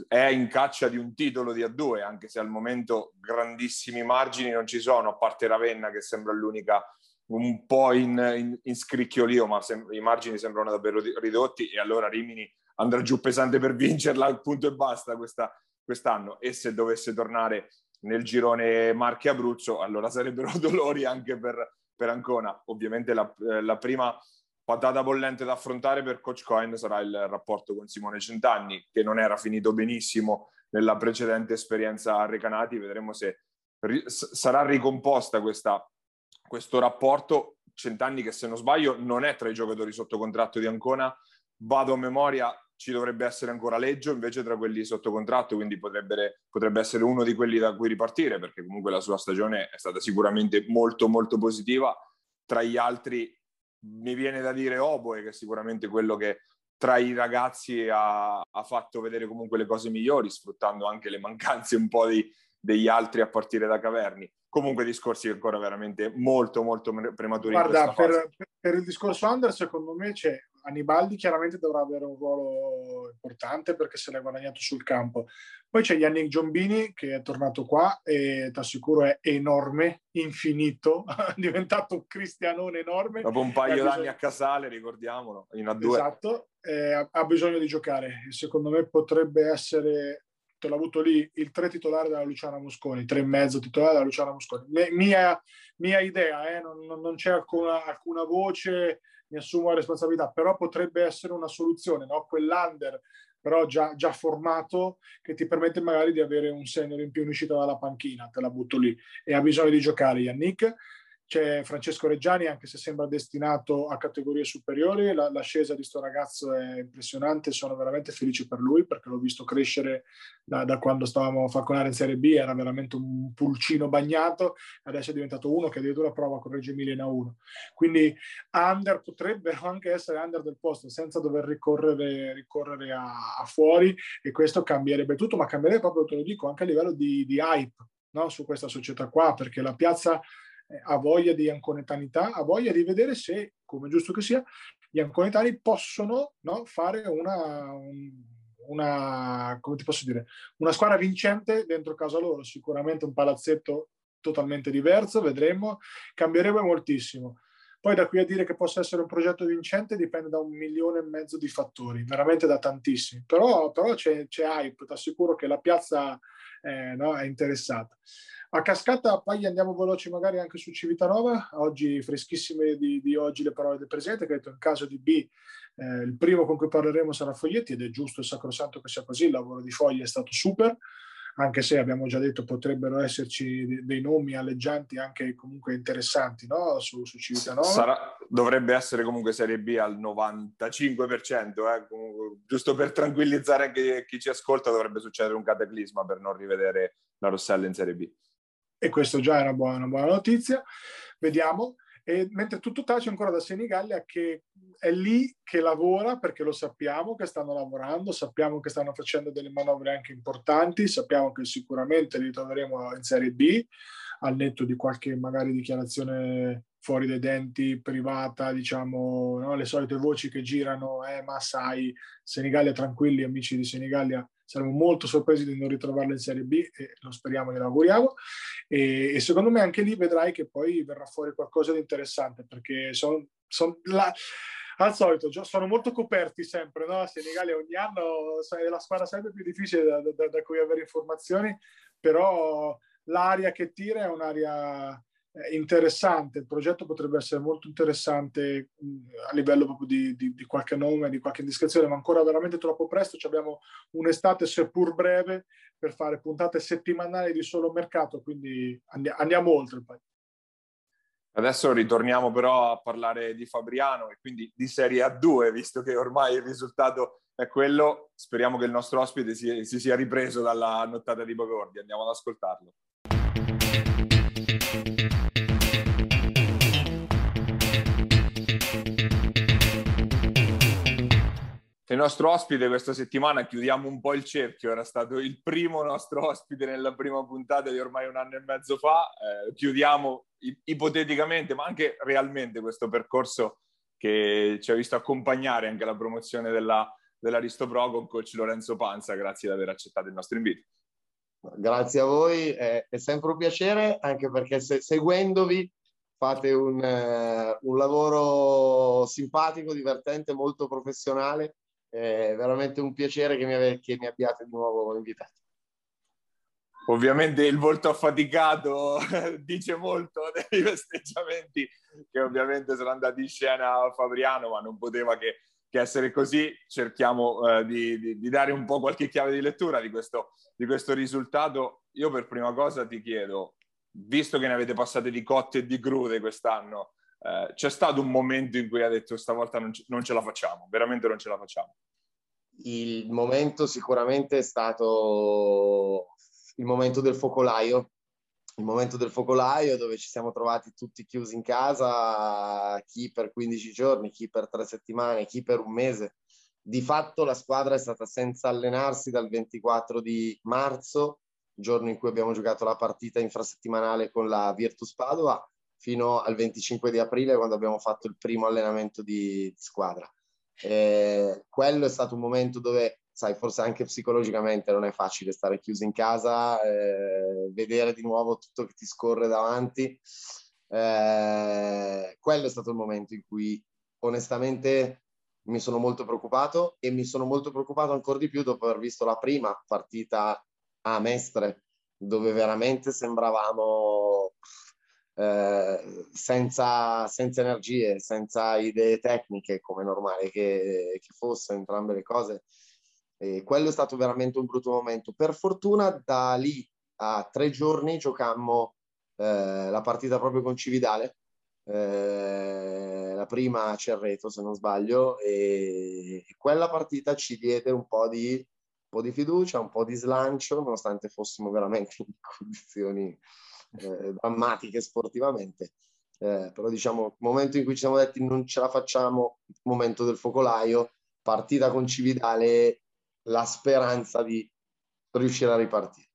è in caccia di un titolo di A2 anche se al momento grandissimi margini non ci sono a parte Ravenna che sembra l'unica un po' in, in, in scricchiolio ma sem- i margini sembrano davvero ridotti e allora Rimini andrà giù pesante per vincerla al punto e basta questa, quest'anno. E se dovesse tornare nel girone Marche-Abruzzo allora sarebbero dolori anche per, per Ancona. Ovviamente la, eh, la, prima patata bollente da affrontare per Coach Cohen sarà il rapporto con Simone Centanni, che non era finito benissimo nella precedente esperienza a Recanati. Vedremo se ri- sarà ricomposta questa, questo rapporto. Centanni, che se non sbaglio non è tra i giocatori sotto contratto di Ancona, vado a memoria, ci dovrebbe essere ancora Leggio invece tra quelli sotto contratto, quindi potrebbe, potrebbe, essere uno di quelli da cui ripartire, perché comunque la sua stagione è stata sicuramente molto molto positiva. Tra gli altri mi viene da dire Oboe, che è sicuramente quello che tra i ragazzi ha, ha fatto vedere comunque le cose migliori, sfruttando anche le mancanze un po' di, degli altri a partire da Caverni. Comunque discorsi ancora veramente molto molto prematuri. Guarda, per, per, il discorso under secondo me c'è Anibaldi chiaramente dovrà avere un ruolo importante perché se l'è guadagnato sul campo. Poi c'è Yannick Giombini che è tornato qua e ti assicuro è enorme, infinito, è diventato un cristianone enorme. Dopo un paio d'anni a Casale, ricordiamolo, in A2. Esatto, eh, ha bisogno di giocare. Secondo me potrebbe essere te l'ho avuto lì il tre titolare della Luciana Mosconi, tre e mezzo titolare della Luciana Mosconi. Mia, mia idea, eh, non, non, c'è alcuna, alcuna voce mi assumo la responsabilità, però potrebbe essere una soluzione, no? quell'under però già, già, formato che ti permette magari di avere un senior in più in uscita dalla panchina, te la butto lì e ha bisogno di giocare Yannick c'è Francesco Reggiani, anche se sembra destinato a categorie superiori, la, l'ascesa di sto ragazzo è impressionante, sono veramente felice per lui perché l'ho visto crescere da, da quando stavamo a falconare in Serie B, era veramente un pulcino bagnato, adesso è diventato uno che addirittura prova con Reggio Emilia in A1. Quindi under potrebbe anche essere under del posto senza dover ricorrere, ricorrere a, a, fuori e questo cambierebbe tutto, ma cambierebbe proprio, te lo dico, anche a livello di, di hype no? su questa società qua, perché la piazza ha voglia di anconetanità, ha voglia di vedere se, come giusto che sia, gli anconetani possono no, fare una, una, come ti posso dire, una squadra vincente dentro casa loro. Sicuramente un palazzetto totalmente diverso, vedremo, cambierebbe moltissimo. Poi da qui a dire che possa essere un progetto vincente dipende da un milione e mezzo di fattori, veramente da tantissimi. Però, però c'è, c'è hype, ti assicuro che la piazza eh, no, è interessata. A cascata poi andiamo veloci magari anche su Civitanova, oggi freschissime di, di oggi le parole del Presidente che ha detto in caso di B eh, il primo con cui parleremo sarà Foglietti ed è giusto e sacrosanto che sia così, il lavoro di Fogli è stato super, anche se abbiamo già detto potrebbero esserci dei nomi alleggianti anche comunque interessanti no? su, su Civitanova. Sarà, dovrebbe essere comunque Serie B al 95%, eh? giusto per tranquillizzare anche chi ci ascolta dovrebbe succedere un cataclisma per non rivedere la Rossella in Serie B e questo già è una buona, una buona notizia. Vediamo. E mentre tutto tace ancora da Senigallia che è lì che lavora perché lo sappiamo che stanno lavorando, sappiamo che stanno facendo delle manovre anche importanti, sappiamo che sicuramente li troveremo in Serie B al netto di qualche magari dichiarazione fuori dai denti, privata, diciamo, no? le solite voci che girano, eh, ma sai, Senigallia tranquilli, amici di Senigallia, saremo molto sorpresi di non ritrovarlo in Serie B e lo speriamo e auguriamo. E, e, secondo me anche lì vedrai che poi verrà fuori qualcosa di interessante perché sono son la... al solito sono molto coperti sempre, no? Senigallia ogni anno è la squadra sempre più difficile da, da, da cui avere informazioni, però l'aria che tira è un'aria interessante, il progetto potrebbe essere molto interessante a livello proprio di, di, di, qualche nome, di qualche indiscrezione, ma ancora veramente troppo presto. Ci abbiamo un'estate seppur breve per fare puntate settimanali di solo mercato, quindi andiamo oltre. Adesso ritorniamo però a parlare di Fabriano e quindi di Serie A2, visto che ormai il risultato è quello. Speriamo che il nostro ospite si, si sia ripreso dalla nottata di Bagordi. Andiamo ad ascoltarlo. Il nostro ospite questa settimana, chiudiamo un po' il cerchio, era stato il primo nostro ospite nella prima puntata di ormai un anno e mezzo fa, eh, chiudiamo ipoteticamente ma anche realmente questo percorso che ci ha visto accompagnare anche la promozione della, dell'Aristo Pro con coach Lorenzo Panza, grazie di aver accettato il nostro invito. Grazie a voi, è, è sempre un piacere anche perché se, seguendovi fate un, uh, un lavoro simpatico, divertente, molto professionale è veramente un piacere che mi, ave- che mi abbiate di nuovo invitato. Ovviamente il volto affaticato dice molto dei festeggiamenti che ovviamente sono andati in scena a Fabriano, ma non poteva che, che essere così. Cerchiamo eh, di, di, di, dare un po' qualche chiave di lettura di questo, di questo risultato. Io per prima cosa ti chiedo, visto che ne avete passate di cotte e di crude quest'anno, eh, c'è stato un momento in cui ha detto stavolta non, c- non ce la facciamo, veramente non ce la facciamo? Il momento sicuramente è stato il momento del focolaio, il momento del focolaio dove ci siamo trovati tutti chiusi in casa, chi per 15 giorni, chi per tre settimane, chi per un mese. Di fatto la squadra è stata senza allenarsi dal 24 di marzo, giorno in cui abbiamo giocato la partita infrasettimanale con la Virtus Padova, fino al 25 di aprile quando abbiamo fatto il primo allenamento di, di squadra. Eh, quello è stato un momento dove, sai, forse anche psicologicamente non è facile stare chiuso in casa, eh, vedere di nuovo tutto che ti scorre davanti. Eh, quello è stato il momento in cui onestamente mi sono molto preoccupato e mi sono molto preoccupato ancora di più dopo aver visto la prima partita a Mestre, dove veramente sembravamo eh, senza, senza, energie, senza idee tecniche, come normale che, che fosse entrambe le cose. E quello è stato veramente un brutto momento. Per fortuna da lì a tre giorni giocammo eh, la partita proprio con Cividale, eh, la prima a Cerreto se non sbaglio, e quella partita ci diede un po' di, un po' di fiducia, un po' di slancio, nonostante fossimo veramente in condizioni eh, drammatiche sportivamente. Eh, però diciamo, momento in cui ci siamo detti non ce la facciamo, momento del focolaio, partita con Cividale, la speranza di riuscire a ripartire.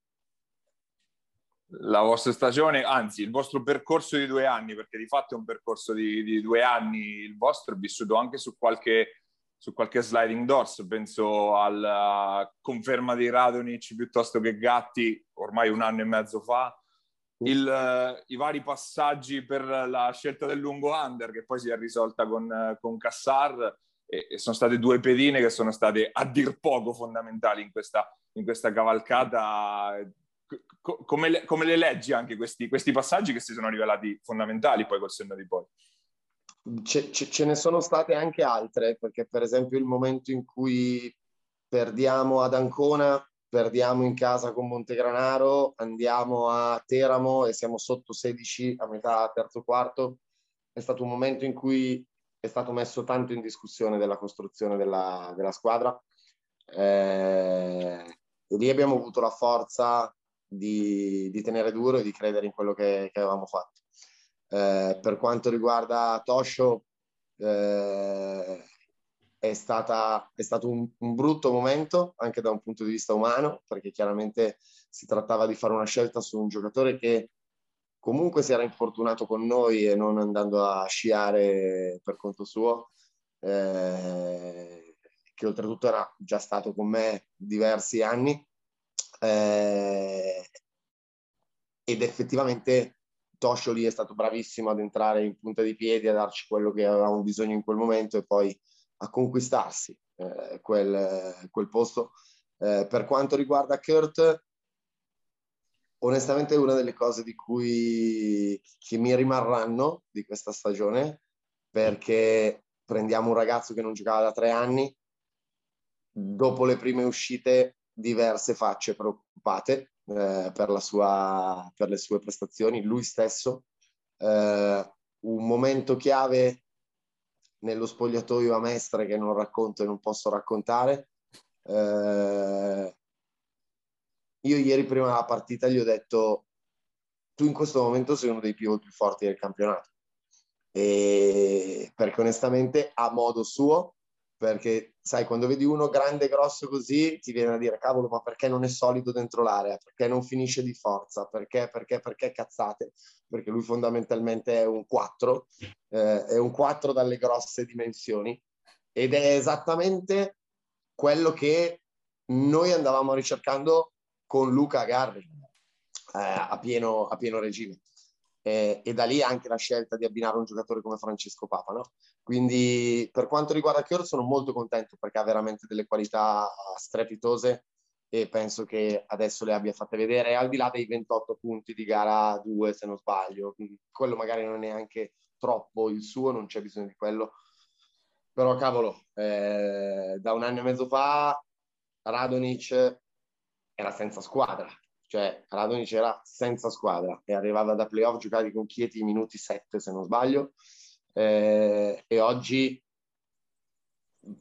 La vostra stagione, anzi il vostro percorso di due anni, perché di fatto è un percorso di, di due anni, il vostro è vissuto anche su qualche, su qualche sliding doors, penso alla conferma di Radonic piuttosto che Gatti ormai un anno e mezzo fa, il, uh, i vari passaggi per la scelta del lungo under che poi si è risolta con, uh, con Cassar e, e, sono state due pedine che sono state a dir poco fondamentali in questa, in questa cavalcata. C- come, le, come, le, leggi anche questi, questi, passaggi che si sono rivelati fondamentali poi col senno di poi? Ce, ce, ce ne sono state anche altre, perché per esempio il momento in cui perdiamo ad Ancona perdiamo in casa con Montegranaro, andiamo a Teramo e siamo sotto 16 a metà terzo quarto. È stato un momento in cui è stato messo tanto in discussione della costruzione della, della squadra. Eh, e lì abbiamo avuto la forza di, di, tenere duro e di credere in quello che, che avevamo fatto. Eh, per quanto riguarda Toscio, eh, è, stata, è stato un, un, brutto momento anche da un punto di vista umano, perché chiaramente si trattava di fare una scelta su un giocatore che comunque si era infortunato con noi e non andando a sciare per conto suo, eh, che oltretutto era già stato con me diversi anni. Eh, ed effettivamente Toscioli è stato bravissimo ad entrare in punta di piedi, a darci quello che avevamo bisogno in quel momento e poi a conquistarsi eh, quel, quel, posto. Eh, per quanto riguarda Kurt, onestamente una delle cose di cui che mi rimarranno di questa stagione perché prendiamo un ragazzo che non giocava da tre anni, dopo le prime uscite diverse facce preoccupate eh, per, sua, per, le sue prestazioni, lui stesso. Eh, un momento chiave nello spogliatoio a Mestre che non racconto e non posso raccontare. Eh, io ieri prima della partita gli ho detto tu in questo momento sei uno dei pivot più forti del campionato. E perché onestamente a modo suo perché sai quando vedi uno grande grosso così ti viene a dire cavolo ma perché non è solido dentro l'area? Perché non finisce di forza? Perché perché perché cazzate? Perché lui fondamentalmente è un 4 eh, è un 4 dalle grosse dimensioni ed è esattamente quello che noi andavamo ricercando con Luca Garri eh, a, pieno, a pieno regime eh, e da lì anche la scelta di abbinare un giocatore come Francesco Papa. No? Quindi per quanto riguarda Chior sono molto contento perché ha veramente delle qualità strepitose e penso che adesso le abbia fatte vedere al di là dei 28 punti di gara 2 se non sbaglio. Quello magari non è neanche troppo il suo, non c'è bisogno di quello. Però cavolo, eh, da un anno e mezzo fa Radonic era senza squadra, cioè Radonic era senza squadra e arrivava da playoff giocati con Chieti minuti 7 se non sbaglio. Eh, e oggi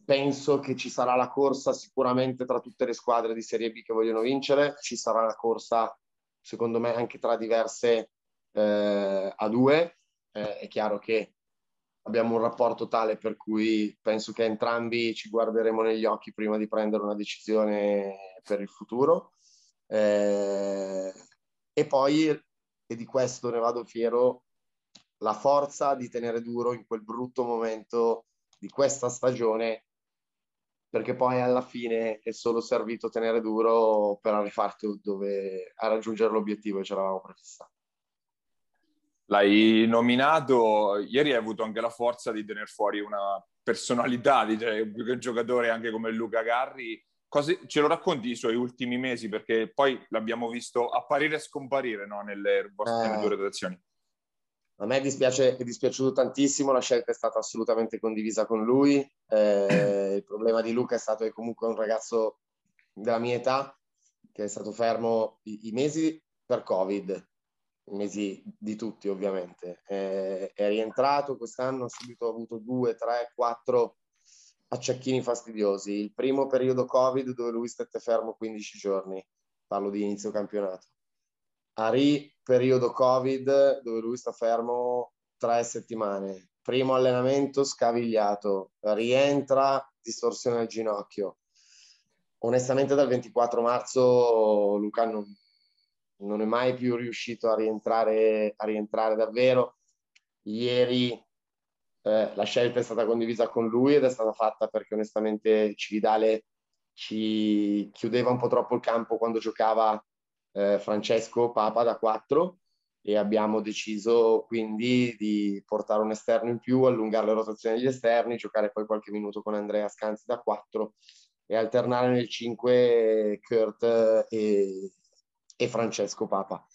penso che ci sarà la corsa sicuramente tra tutte le squadre di Serie B che vogliono vincere, ci sarà la corsa secondo me anche tra diverse eh, a due, eh, è chiaro che abbiamo un rapporto tale per cui penso che entrambi ci guarderemo negli occhi prima di prendere una decisione per il futuro eh, e poi, e di questo ne vado fiero, la forza di tenere duro in quel brutto momento di questa stagione, perché poi alla fine è solo servito tenere duro per arrivare dove, a raggiungere l'obiettivo che ci eravamo prefissato. L'hai nominato, ieri hai avuto anche la forza di tenere fuori una personalità, cioè, più che un giocatore anche come Luca Garri, Cose, ce lo racconti i suoi ultimi mesi? Perché poi l'abbiamo visto apparire e scomparire no? nelle vostre eh, due redazioni. A me dispiace, è dispiaciuto tantissimo, la scelta è stata assolutamente condivisa con lui. Eh, il problema di Luca è stato che comunque è un ragazzo della mia età che è stato fermo i, i mesi per Covid, i mesi di tutti ovviamente. Eh, è rientrato quest'anno, ha subito avuto due, tre, quattro acciacchini fastidiosi. Il primo periodo Covid dove lui stette fermo 15 giorni, parlo di inizio campionato. Ari, periodo Covid dove lui sta fermo tre settimane. Primo allenamento scavigliato, rientra, distorsione al ginocchio. Onestamente dal 24 marzo Luca non, non è mai più riuscito a rientrare, a rientrare davvero. Ieri eh, la scelta è stata condivisa con lui ed è stata fatta perché onestamente Cividale ci chiudeva un po' troppo il campo quando giocava eh, Francesco Papa da 4 e abbiamo deciso quindi di portare un esterno in più, allungare le rotazioni degli esterni, giocare poi qualche minuto con Andrea Scanzi da 4 e alternare nel 5 Kurt e, e Francesco Papa.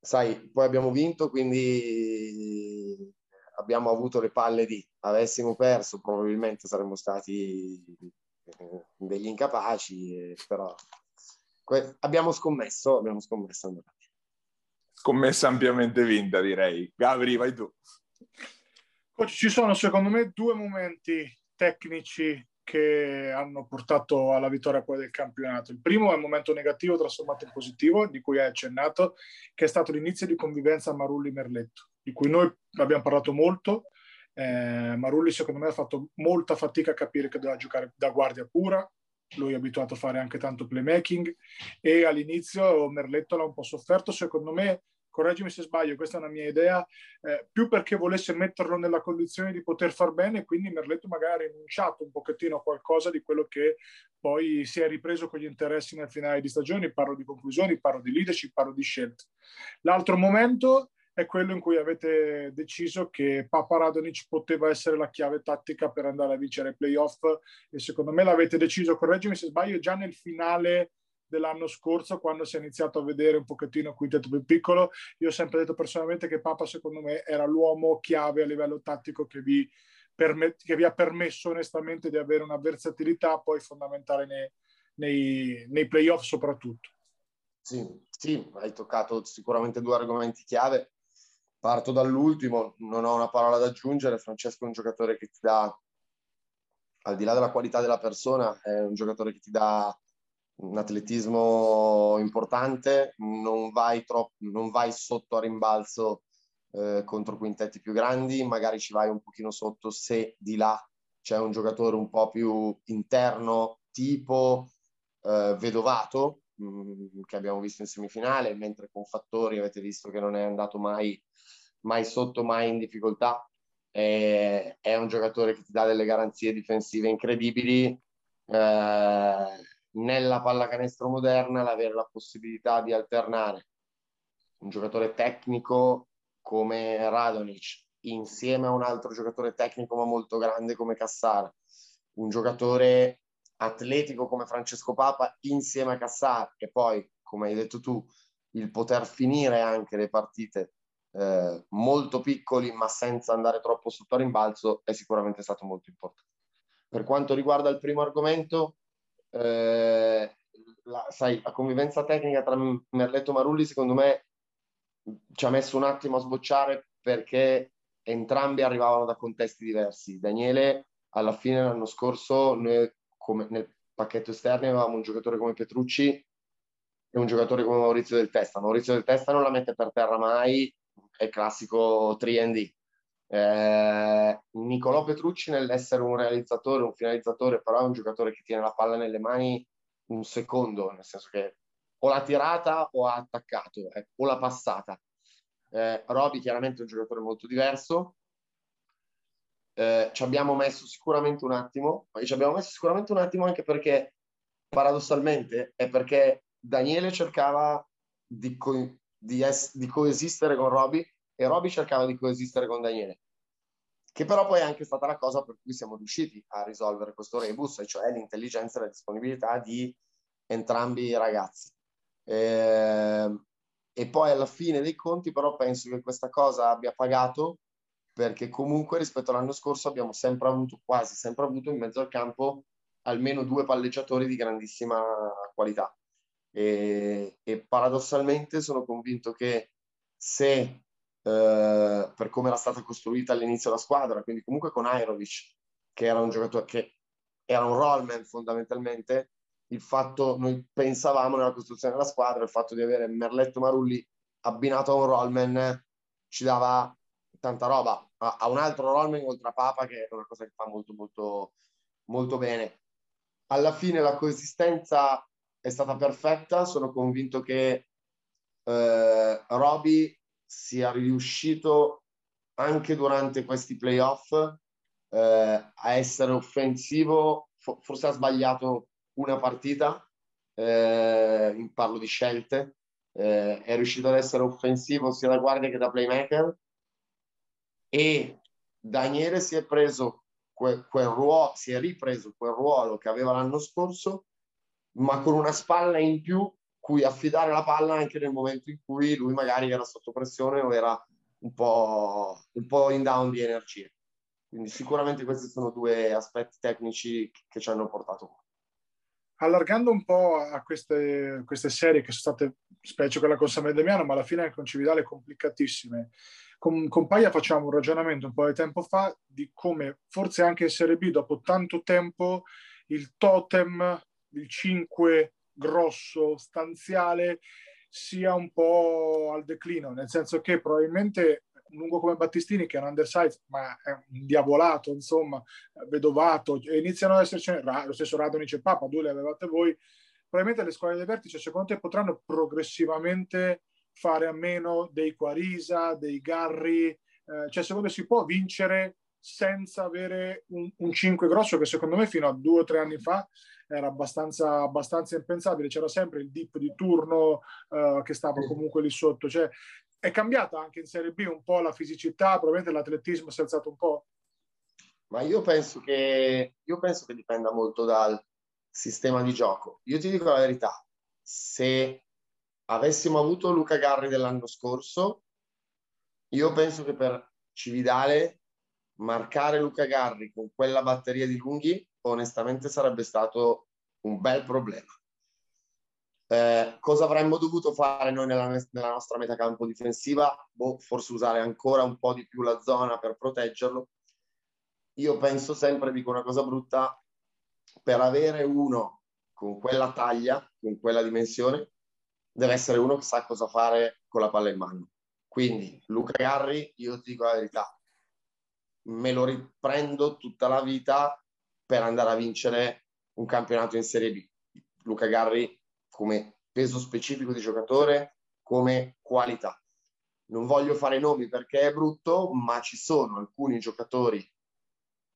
Sai, poi abbiamo vinto, quindi abbiamo avuto le palle di avessimo perso probabilmente saremmo stati eh, degli incapaci, eh, però que- abbiamo scommesso, abbiamo scommesso. Scommessa ampiamente vinta direi. Gabri, vai tu. Ci sono secondo me due momenti tecnici che hanno portato alla vittoria poi del campionato. Il primo è un momento negativo trasformato in positivo, di cui hai accennato, che è stato l'inizio di convivenza Marulli-Merletto di cui noi abbiamo parlato molto. Eh, Marulli secondo me ha fatto molta fatica a capire che doveva giocare da guardia pura, lui è abituato a fare anche tanto playmaking e all'inizio Merletto l'ha un po' sofferto, secondo me, correggimi se sbaglio, questa è una mia idea, eh, più perché volesse metterlo nella condizione di poter far bene, quindi Merletto magari ha rinunciato un pochettino a qualcosa di quello che poi si è ripreso con gli interessi nel finale di stagione, parlo di conclusioni, parlo di leadership, parlo di scelte. L'altro momento è quello in cui avete deciso che Papa Radonic poteva essere la chiave tattica per andare a vincere i playoff e secondo me l'avete deciso, correggimi se sbaglio, già nel finale dell'anno scorso quando si è iniziato a vedere un pochettino quintetto più piccolo. Io ho sempre detto personalmente che Papa secondo me era l'uomo chiave a livello tattico che vi, permet- che vi ha permesso onestamente di avere una versatilità poi fondamentale nei, nei, nei playoff soprattutto. Sì, sì, hai toccato sicuramente due argomenti chiave. Parto dall'ultimo, non ho una parola da aggiungere. Francesco è un giocatore che ti dà, al di là della qualità della persona, è un giocatore che ti dà un atletismo importante, non vai, troppo, non vai sotto a rimbalzo eh, contro quintetti più grandi, magari ci vai un pochino sotto se di là c'è un giocatore un po' più interno, tipo eh, Vedovato, che abbiamo visto in semifinale, mentre con Fattori avete visto che non è andato mai, mai sotto, mai in difficoltà. È, è un giocatore che ti dà delle garanzie difensive incredibili. Eh, nella pallacanestro moderna l'avere la possibilità di alternare un giocatore tecnico come Radonic insieme a un altro giocatore tecnico ma molto grande come Cassara, un giocatore atletico come Francesco Papa insieme a Cassara e poi, come hai detto tu, il poter finire anche le partite eh, molto piccoli ma senza andare troppo sotto a rimbalzo è sicuramente stato molto importante. Per quanto riguarda il primo argomento, eh, la, sai, la convivenza tecnica tra Merletto e Marulli secondo me ci ha messo un attimo a sbocciare perché entrambi arrivavano da contesti diversi. Daniele alla fine l'anno scorso noi come nel pacchetto esterno avevamo un giocatore come Petrucci e un giocatore come Maurizio del Testa. Maurizio del Testa non la mette per terra mai, è classico 3D. Eh, Nicolò Petrucci nell'essere un realizzatore, un finalizzatore, però è un giocatore che tiene la palla nelle mani un secondo, nel senso che o l'ha tirata o ha attaccato, eh, o l'ha passata. Eh, Roby chiaramente è un giocatore molto diverso. Eh, ci abbiamo messo sicuramente un attimo, ma ci abbiamo messo sicuramente un attimo anche perché paradossalmente è perché Daniele cercava di, co- di, es- di coesistere con Roby e Roby cercava di coesistere con Daniele che però poi è anche stata la cosa per cui siamo riusciti a risolvere questo rebus, e cioè l'intelligenza e la disponibilità di entrambi i ragazzi. Eh, e poi alla fine dei conti però penso che questa cosa abbia pagato perché comunque rispetto all'anno scorso abbiamo sempre avuto, quasi sempre avuto in mezzo al campo almeno due palleggiatori di grandissima qualità. E, e paradossalmente sono convinto che se eh, per come era stata costruita all'inizio la squadra, quindi comunque con Airovic, che era un giocatore che era un rollman fondamentalmente, il fatto, noi pensavamo nella costruzione della squadra, il fatto di avere Merletto Marulli abbinato a un rollman ci dava tanta roba, a, a un altro rollman oltre a Papa che è una cosa che fa molto molto molto bene. Alla fine la coesistenza è stata perfetta, sono convinto che eh, Roby sia riuscito anche durante questi playoff eh, a essere offensivo, forse ha sbagliato una partita, eh, parlo di scelte, eh, è riuscito ad essere offensivo sia da guardia che da playmaker e Daniele si è preso quel, quel ruolo, si è ripreso quel ruolo che aveva l'anno scorso, ma con una spalla in più cui affidare la palla anche nel momento in cui lui magari era sotto pressione o era un po', un po in down di energie. Quindi sicuramente questi sono due aspetti tecnici che ci hanno portato qua. Allargando un po' a queste, queste serie che sono state, specie quella con Samuel Damiano, ma alla fine con Cividale complicatissime, con, con Paia facciamo un ragionamento un po' di tempo fa di come forse anche in Serie B dopo tanto tempo il totem, il 5 grosso, stanziale, sia un po' al declino, nel senso che probabilmente un lungo come Battistini, che è un undersize, ma è un diavolato, insomma, vedovato, iniziano ad esserci lo stesso Radonic e Papa, due le avevate voi, probabilmente le squadre del vertice, secondo te, potranno progressivamente fare a meno dei Quarisa, dei Garri, eh, cioè secondo te si può vincere senza avere un, un 5 grosso che secondo me fino a due o tre anni fa era abbastanza, abbastanza impensabile, c'era sempre il dip di turno uh, che stava comunque lì sotto. Cioè, è cambiata anche in Serie B un po' la fisicità, probabilmente l'atletismo si è alzato un po'. Ma io penso che, io penso che dipenda molto dal sistema di gioco. Io ti dico la verità, se avessimo avuto Luca Garri dell'anno scorso, io penso che per Cividale marcare Luca Garri con quella batteria di lunghi, onestamente sarebbe stato un bel problema. Eh, cosa avremmo dovuto fare noi nella, nella nostra metacampo difensiva? Boh, forse usare ancora un po' di più la zona per proteggerlo. Io penso sempre, dico una cosa brutta, per avere uno con quella taglia, con quella dimensione, deve essere uno che sa cosa fare con la palla in mano. Quindi Luca Garri, io ti dico la verità, me lo riprendo tutta la vita per andare a vincere un campionato in Serie B. Luca Garri come peso specifico di giocatore, come qualità. Non voglio fare nomi perché è brutto, ma ci sono alcuni giocatori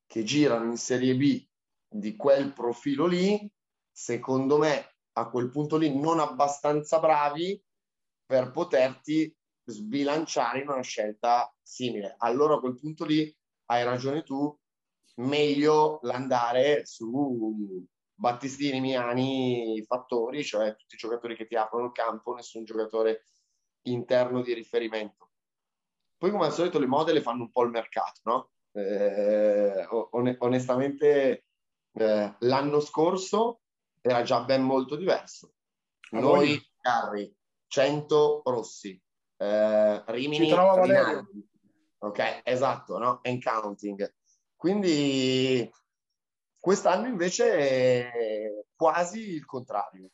che girano in Serie B di quel profilo lì, secondo me a quel punto lì non abbastanza bravi per poterti sbilanciare in una scelta simile. Allora a quel punto lì hai ragione tu, meglio l'andare su Battistini, Miani, Fattori, cioè tutti i giocatori che ti aprono il campo, nessun giocatore interno di riferimento. Poi come al solito le mode le fanno un po' il mercato, no? Eh, onestamente eh, l'anno scorso era già ben molto diverso. Noi, Carri, 100 rossi, eh, Rimini, Rinaldi. Ok, esatto, no? And counting. Quindi Quest'anno invece è quasi il contrario.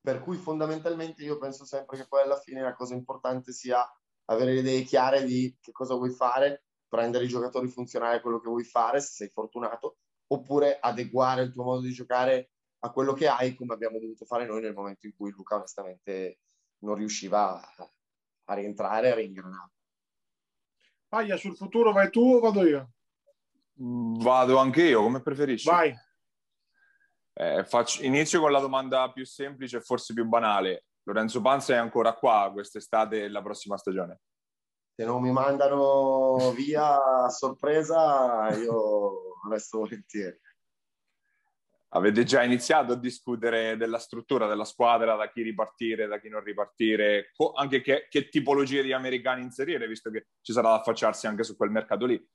Per cui fondamentalmente io penso sempre che poi alla fine la cosa importante sia avere le idee chiare di che cosa vuoi fare, prendere i giocatori funzionali a quello che vuoi fare, se sei fortunato, oppure adeguare il tuo modo di giocare a quello che hai, come abbiamo dovuto fare noi nel momento in cui Luca onestamente non riusciva a, a rientrare e a ringranare. Paglia, sul futuro vai tu o vado io? Vado anche io, come preferisci. Vai. Eh, faccio, inizio con la domanda più semplice e forse più banale. Lorenzo Panza è ancora qua quest'estate e la prossima stagione? Se non mi mandano via a sorpresa, io resto volentieri. Avete già iniziato a discutere della struttura della squadra, da chi ripartire, da chi non ripartire, anche che, che tipologie di americani inserire, visto che ci sarà da affacciarsi anche su quel mercato lì?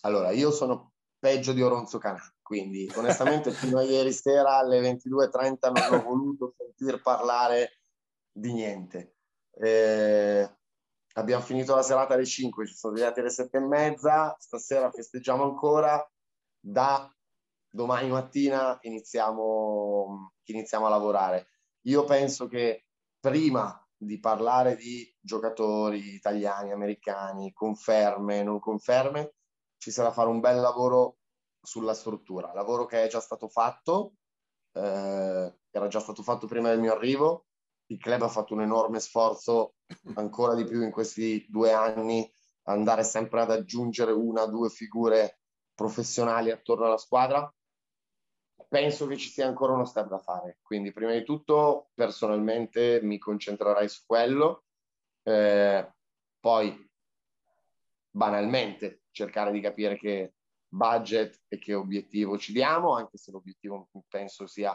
Allora, io sono peggio di Oronzo Canà, quindi onestamente fino a ieri sera alle 22.30 non ho voluto sentir parlare di niente. Eh, abbiamo finito la serata alle 5, ci sono arrivati alle 7 e mezza, stasera festeggiamo ancora, da domani mattina iniziamo, iniziamo a lavorare. Io penso che prima di parlare di giocatori italiani, americani, conferme, non conferme, ci sarà fare un bel lavoro sulla struttura, lavoro che è già stato fatto, eh, era già stato fatto prima del mio arrivo, il club ha fatto un enorme sforzo, ancora di più in questi due anni, andare sempre ad aggiungere una o due figure professionali attorno alla squadra. Penso che ci sia ancora uno step da fare, quindi prima di tutto personalmente mi concentrerai su quello, eh, poi banalmente cercare di capire che budget e che obiettivo ci diamo, anche se l'obiettivo penso sia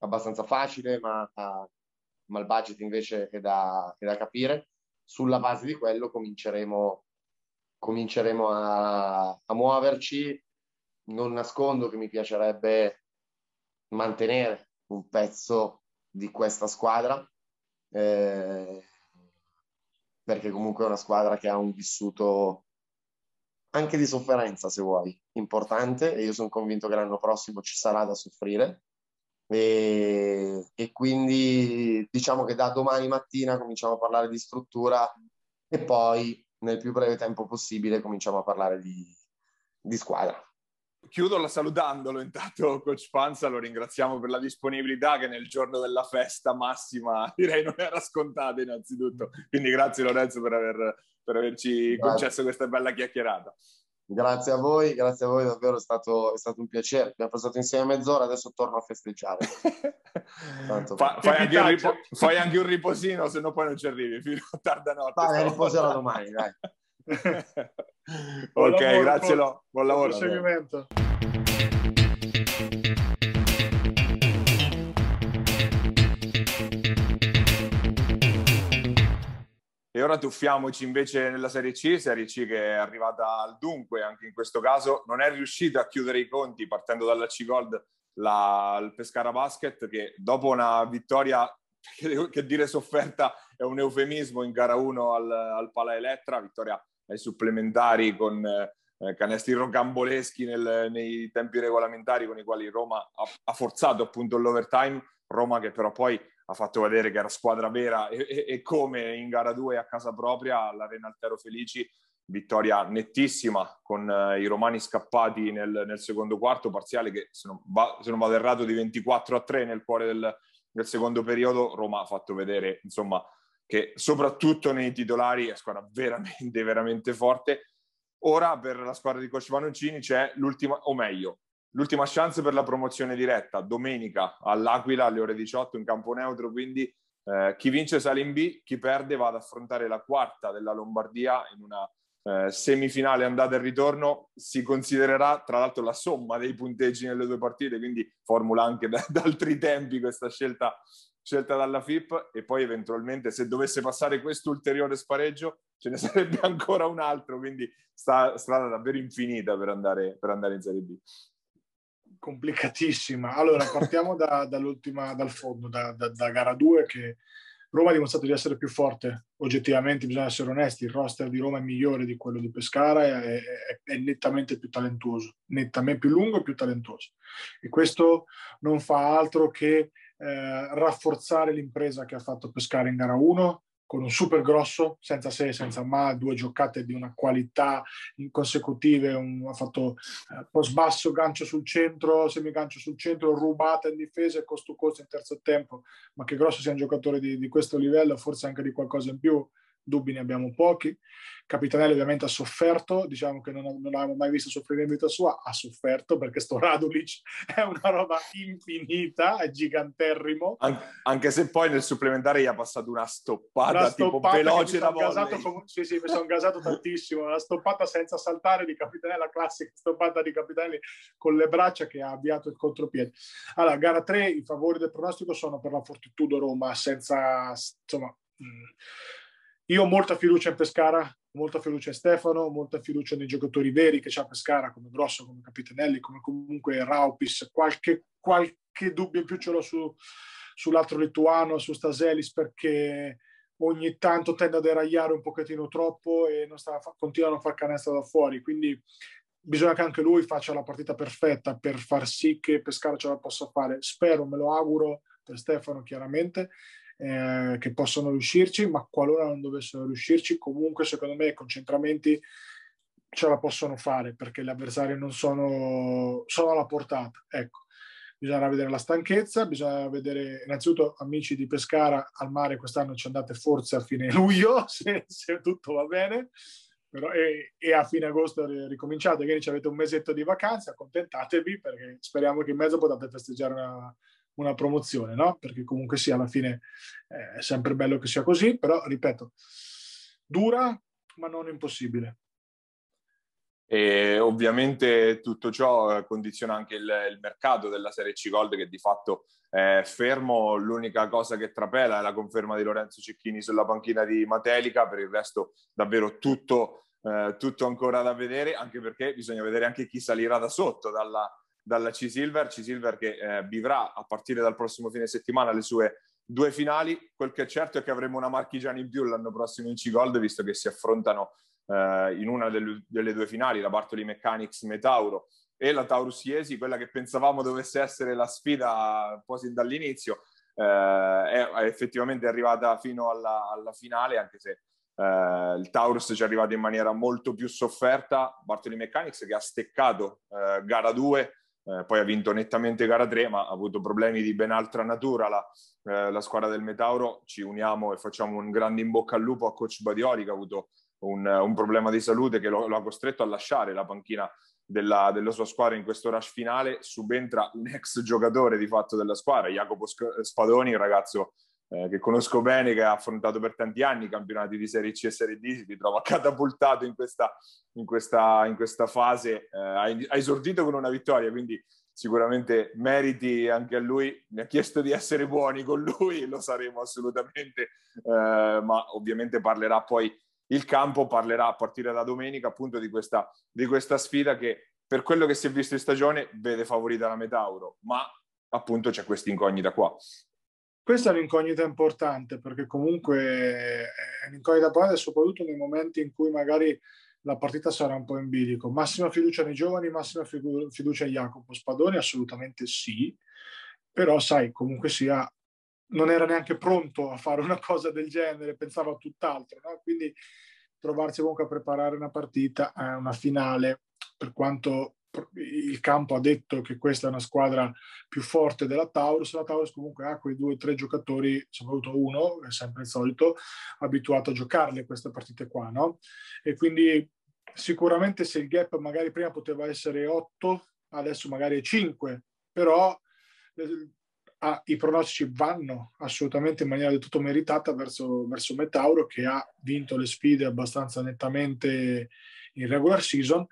abbastanza facile, ma, ma il budget invece è da, è da, capire. Sulla base di quello cominceremo, cominceremo a, a muoverci. Non nascondo che mi piacerebbe mantenere un pezzo di questa squadra, eh, perché comunque è una squadra che ha un vissuto anche di sofferenza, se vuoi, importante e io sono convinto che l'anno prossimo ci sarà da soffrire. E, e, quindi diciamo che da domani mattina cominciamo a parlare di struttura e poi nel più breve tempo possibile cominciamo a parlare di, di squadra. Chiudo salutandolo intanto, Coach Panza, lo ringraziamo per la disponibilità che nel giorno della festa massima direi non era scontata innanzitutto. Quindi grazie Lorenzo per, aver, per averci grazie. concesso questa bella chiacchierata. Grazie a voi, grazie a voi, davvero è stato, è stato un piacere. Abbiamo passato insieme mezz'ora, adesso torno a festeggiare. Fa, fai, anche ripo- fai, anche un riposino, se no poi non ci arrivi fino a tarda notte. Dai, riposerò domani, dai. ok, lavoro, grazie, Lo. Buon lavoro. Buon. E ora tuffiamoci invece nella Serie C, Serie C che è arrivata al dunque anche in questo caso, non è riuscita a chiudere i conti partendo dalla C-Gold la, il Pescara Basket che dopo una vittoria che, che, dire sofferta è un eufemismo in gara 1 al, al Pala Elettra, vittoria ai supplementari con eh, canestri rocamboleschi nel, nei tempi regolamentari con i quali Roma ha, ha forzato appunto l'overtime, Roma che però poi ha fatto vedere che era squadra vera e, e, e come in gara 2 a casa propria all'Arena Altero Felici vittoria nettissima con uh, i romani scappati nel, nel, secondo quarto, parziale che se non, va, se non vado errato di 24 a 3 nel cuore del, del, secondo periodo, Roma ha fatto vedere insomma che soprattutto nei titolari è squadra veramente veramente forte. Ora per la squadra di Coach Vanoncini c'è l'ultima, o meglio, l'ultima chance per la promozione diretta, domenica all'Aquila alle ore 18 in campo neutro, quindi eh, chi vince sale in B, chi perde va ad affrontare la quarta della Lombardia in una eh, semifinale andata e ritorno. Si considererà tra l'altro la somma dei punteggi nelle due partite, quindi formula anche da, da altri tempi questa scelta, scelta dalla FIP e poi eventualmente se dovesse passare questo ulteriore spareggio ce ne sarebbe ancora un altro, quindi sta, strada davvero infinita per andare, per andare in Serie B complicatissima. Allora, partiamo da, dall'ultima, dal fondo, da, da, da, gara 2 che Roma ha dimostrato di essere più forte. Oggettivamente bisogna essere onesti, il roster di Roma è migliore di quello di Pescara, è, è, è nettamente più talentuoso, nettamente più lungo e più talentuoso. E questo non fa altro che eh, rafforzare l'impresa che ha fatto Pescara in gara 1, con un super grosso, senza se e senza ma, due giocate di una qualità consecutive, un, ha fatto eh, post basso, gancio sul centro, semigancio sul centro, rubata in difesa e costo costo in terzo tempo, ma che grosso sia un giocatore di, di questo livello, forse anche di qualcosa in più, dubbi ne abbiamo pochi. Capitanelli ovviamente ha sofferto, diciamo che non, non l'avevamo mai visto soffrire in vita sua, ha sofferto perché sto Radulic è una roba infinita, è giganterrimo. An- anche se poi nel supplementare gli ha passato una stoppata, una stoppata tipo veloce da come, Sì, sì, mi sono gasato tantissimo, la stoppata senza saltare di Capitanelli, la classica stoppata di Capitanelli con le braccia che ha avviato il contropiede. Allora, gara 3, i favori del pronostico sono per la Fortitudo Roma, senza, insomma... Mh, io ho molta fiducia in Pescara, molta fiducia in Stefano, molta fiducia nei giocatori veri che c'ha Pescara, come Grosso, come Capitanelli, come comunque Raupis. Qualche, qualche dubbio in più ce l'ho su, sull'altro lituano, su Staselis, perché ogni tanto tende a deragliare un pochettino troppo e sta, continuano a far canestro da fuori. Quindi bisogna che anche lui faccia la partita perfetta per far sì che Pescara ce la possa fare. Spero, me lo auguro per Stefano chiaramente eh, che possono riuscirci, ma qualora non dovessero riuscirci, comunque secondo me i concentramenti ce la possono fare perché gli avversari non sono, sono alla portata. Ecco, bisogna vedere la stanchezza, bisogna vedere innanzitutto amici di Pescara al mare quest'anno ci andate forse a fine luglio, se, se tutto va bene. Però, e, e, a fine agosto ricominciate, quindi avete un mesetto di vacanze, accontentatevi perché speriamo che in mezzo potete festeggiare una, una promozione, no? Perché comunque sì, alla fine eh, è sempre bello che sia così, però ripeto, dura ma non impossibile. E ovviamente tutto ciò eh, condiziona anche il, il, mercato della Serie C Gold che di fatto è fermo. L'unica cosa che trapela è la conferma di Lorenzo Cecchini sulla panchina di Matelica, per il resto davvero tutto, eh, tutto ancora da vedere, anche perché bisogna vedere anche chi salirà da sotto dalla, dalla C-Silver, C-Silver che eh, vivrà a partire dal prossimo fine settimana le sue due finali. Quel che è certo è che avremo una marchigiana in più l'anno prossimo in C-Gold, visto che si affrontano eh, in una delle, delle, due finali, la Bartoli Mechanics Metauro e la Taurus Iesi, quella che pensavamo dovesse essere la sfida quasi dall'inizio, eh, è, effettivamente arrivata fino alla, alla finale, anche se Uh, il Taurus ci è arrivato in maniera molto più sofferta, Bartoli Mechanics che ha steccato uh, gara 2 eh, poi ha vinto nettamente gara 3, ma ha avuto problemi di ben altra natura. La, eh, la, squadra del Metauro ci uniamo e facciamo un grande in bocca al lupo a coach Badioli che ha avuto un, un problema di salute che lo, lo, ha costretto a lasciare la panchina della, della, sua squadra in questo rush finale, subentra un ex giocatore di fatto della squadra, Jacopo Spadoni, il ragazzo eh, che conosco bene, che ha affrontato per tanti anni i campionati di Serie C e Serie D, si ritrova catapultato in questa, in questa, in questa fase, eh, ha, ha esordito con una vittoria, quindi sicuramente meriti anche a lui. Mi ha chiesto di essere buoni con lui, lo saremo assolutamente, eh, ma ovviamente parlerà poi il campo, parlerà a partire da domenica appunto di questa, di questa sfida che per quello che si è visto in stagione vede favorita la Metauro, ma appunto c'è questa incognita qua. Questa è un'incognita importante perché comunque è un'incognita importante soprattutto nei momenti in cui magari la partita sarà un po' in bilico. Massima fiducia nei giovani, massima fiducia in Jacopo Spadoni, assolutamente sì, però sai, comunque sia, non era neanche pronto a fare una cosa del genere, pensava a tutt'altro, no? quindi trovarsi comunque a preparare una partita, eh, una finale, per quanto il campo ha detto che questa è una squadra più forte della Taurus, la Taurus comunque ha quei due o tre giocatori, soprattutto uno, è sempre il solito, abituato a giocarle queste partite qua, no? E quindi sicuramente se il gap magari prima poteva essere 8, adesso magari è 5, però eh, ah, i pronostici vanno assolutamente in maniera del tutto meritata verso, verso Metauro che ha vinto le sfide abbastanza nettamente in regular season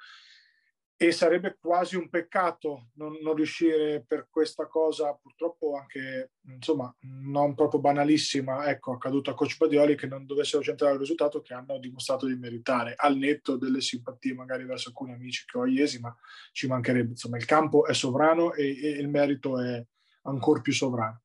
e sarebbe quasi un peccato non, non, riuscire per questa cosa, purtroppo anche, insomma, non proprio banalissima, ecco, accaduto a Coach Badioli che non dovessero centrare il risultato che hanno dimostrato di meritare, al netto delle simpatie magari verso alcuni amici che ho a Iesi, ma ci mancherebbe, insomma, il campo è sovrano e, e il merito è ancora più sovrano.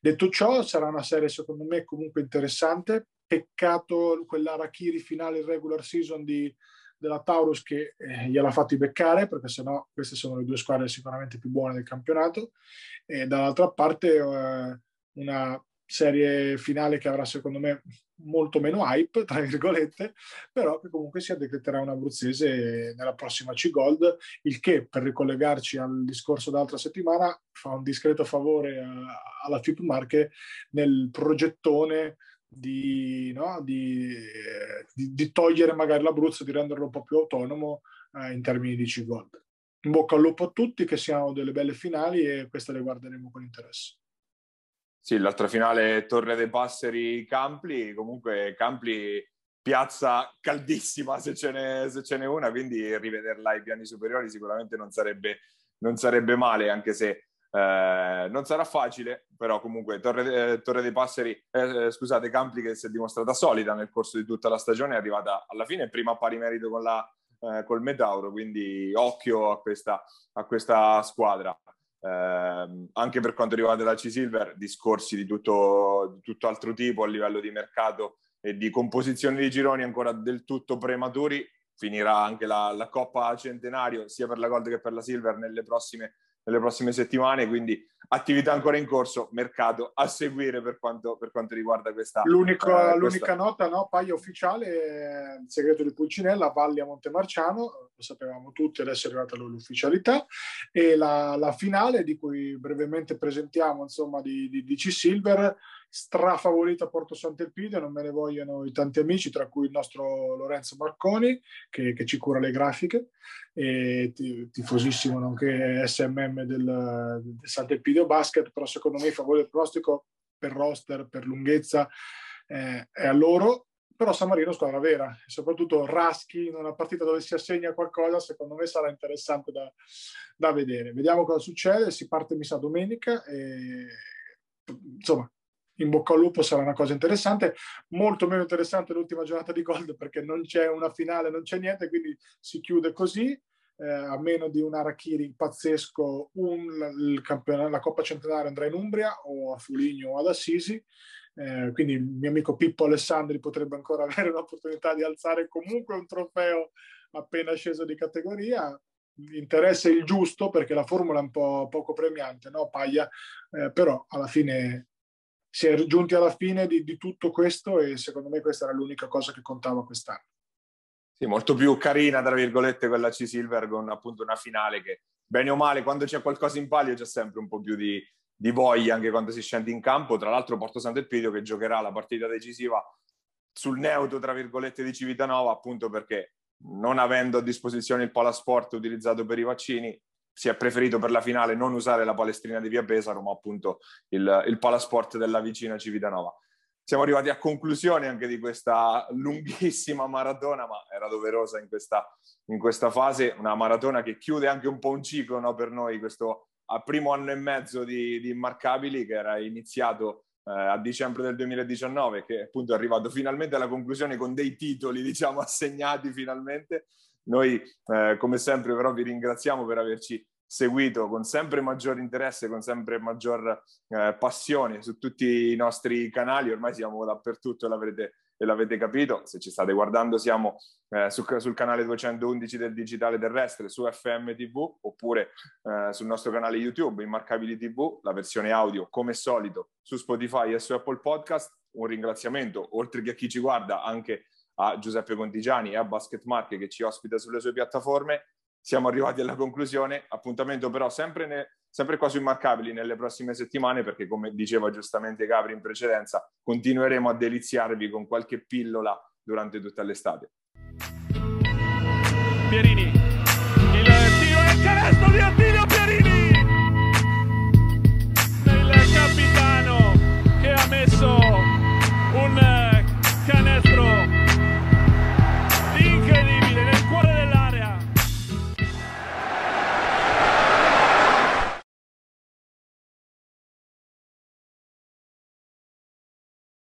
Detto ciò, sarà una serie secondo me comunque interessante, peccato quell'Arachiri finale regular season di della Taurus che eh, gliel'ha fatti beccare perché sennò queste sono le due squadre sicuramente più buone del campionato. E dall'altra parte eh, una serie finale che avrà secondo me molto meno hype tra virgolette però che comunque si decreterà un abruzzese nella prossima C-Gold il che per ricollegarci al discorso d'altra settimana fa un discreto favore a, alla FIP Marche nel progettone di, no? di, di, di, togliere magari l'Abruzzo, di renderlo un po' più autonomo eh, in termini di C-Gold. In bocca al lupo a tutti, che siano delle belle finali e queste le guarderemo con interesse. Sì, l'altra finale Torre dei Passeri Campli, comunque Campli piazza caldissima se ce n'è, se ce n'è una, quindi rivederla ai piani superiori sicuramente non sarebbe, non sarebbe male, anche se eh, non sarà facile, però comunque Torre, eh, Torre dei Passeri, eh, eh, scusate, Campli che si è dimostrata solida nel corso di tutta la stagione, è arrivata alla fine prima a pari merito con la, eh, col Metauro, quindi occhio a questa, a questa squadra. Eh, anche per quanto riguarda la C-Silver, discorsi di tutto, di tutto altro tipo a livello di mercato e di composizione di gironi ancora del tutto prematuri. Finirà anche la, la Coppa Centenario sia per la Gold che per la Silver nelle prossime nelle prossime settimane, quindi attività ancora in corso, mercato a seguire per quanto, per quanto riguarda questa... L'unica, eh, l'unica nota, no, paio ufficiale, il segreto di Pulcinella, Valli a Montemarciano, lo sapevamo tutti, adesso è arrivata l'ufficialità, e la, la finale di cui brevemente presentiamo, insomma, di, di, di C-Silver, strafavorita Porto Sant'Elpidio, non me ne vogliono i tanti amici, tra cui il nostro Lorenzo Marconi, che, che ci cura le grafiche, e tifosissimo nonché SMM del, del Sant'Elpidio Basket, però secondo me il favore del pronostico per roster, per lunghezza, eh, è a loro, però San Marino squadra vera, e soprattutto Raschi in una partita dove si assegna qualcosa, secondo me sarà interessante da, da vedere. Vediamo cosa succede, si parte mi sa domenica e insomma in bocca al lupo sarà una cosa interessante, molto meno interessante l'ultima giornata di Gold perché non c'è una finale, non c'è niente, quindi si chiude così. Eh, a meno di un Arachiri pazzesco, un, la Coppa Centenario andrà in Umbria o a Fuligno o ad Assisi. Eh, quindi il mio amico Pippo Alessandri potrebbe ancora avere l'opportunità di alzare comunque un trofeo appena sceso di categoria. Interesse il giusto perché la formula è un po' poco premiante, no? Paglia, eh, però alla fine si è giunti alla fine di, di, tutto questo e secondo me questa era l'unica cosa che contava quest'anno. Sì, molto più carina, tra virgolette, quella C-Silver con appunto una finale che, bene o male, quando c'è qualcosa in palio c'è sempre un po' più di, di voglia anche quando si scende in campo. Tra l'altro Porto Sant'Elpidio che giocherà la partita decisiva sul neutro, tra virgolette, di Civitanova, appunto perché non avendo a disposizione il palasport utilizzato per i vaccini, si è preferito per la finale non usare la palestrina di Via Pesaro, ma appunto il, il palasport della vicina Civitanova. Siamo arrivati a conclusione anche di questa lunghissima maratona, ma era doverosa in questa, in questa fase, una maratona che chiude anche un po' un ciclo no, per noi, questo primo anno e mezzo di, di Immarcabili che era iniziato eh, a dicembre del 2019, che appunto è arrivato finalmente alla conclusione con dei titoli, diciamo, assegnati finalmente. Noi, eh, come sempre, però vi ringraziamo per averci seguito con sempre maggior interesse, con sempre maggior eh, passione su tutti i nostri canali. Ormai siamo dappertutto e l'avrete, e l'avete capito. Se ci state guardando, siamo eh, su, sul canale 211 del Digitale Terrestre, su FM TV oppure eh, sul nostro canale YouTube, Immarcabili TV, la versione audio come solito su Spotify e su Apple Podcast. Un ringraziamento, oltre che a chi ci guarda, anche a Giuseppe Contigiani e a Basket Marche che ci ospita sulle sue piattaforme. Siamo arrivati alla conclusione, appuntamento però sempre, ne, sempre quasi immarcabili nelle prossime settimane perché come diceva giustamente Gabri in precedenza continueremo a deliziarvi con qualche pillola durante tutta l'estate. Pierini, il tiro e canestro di Attila!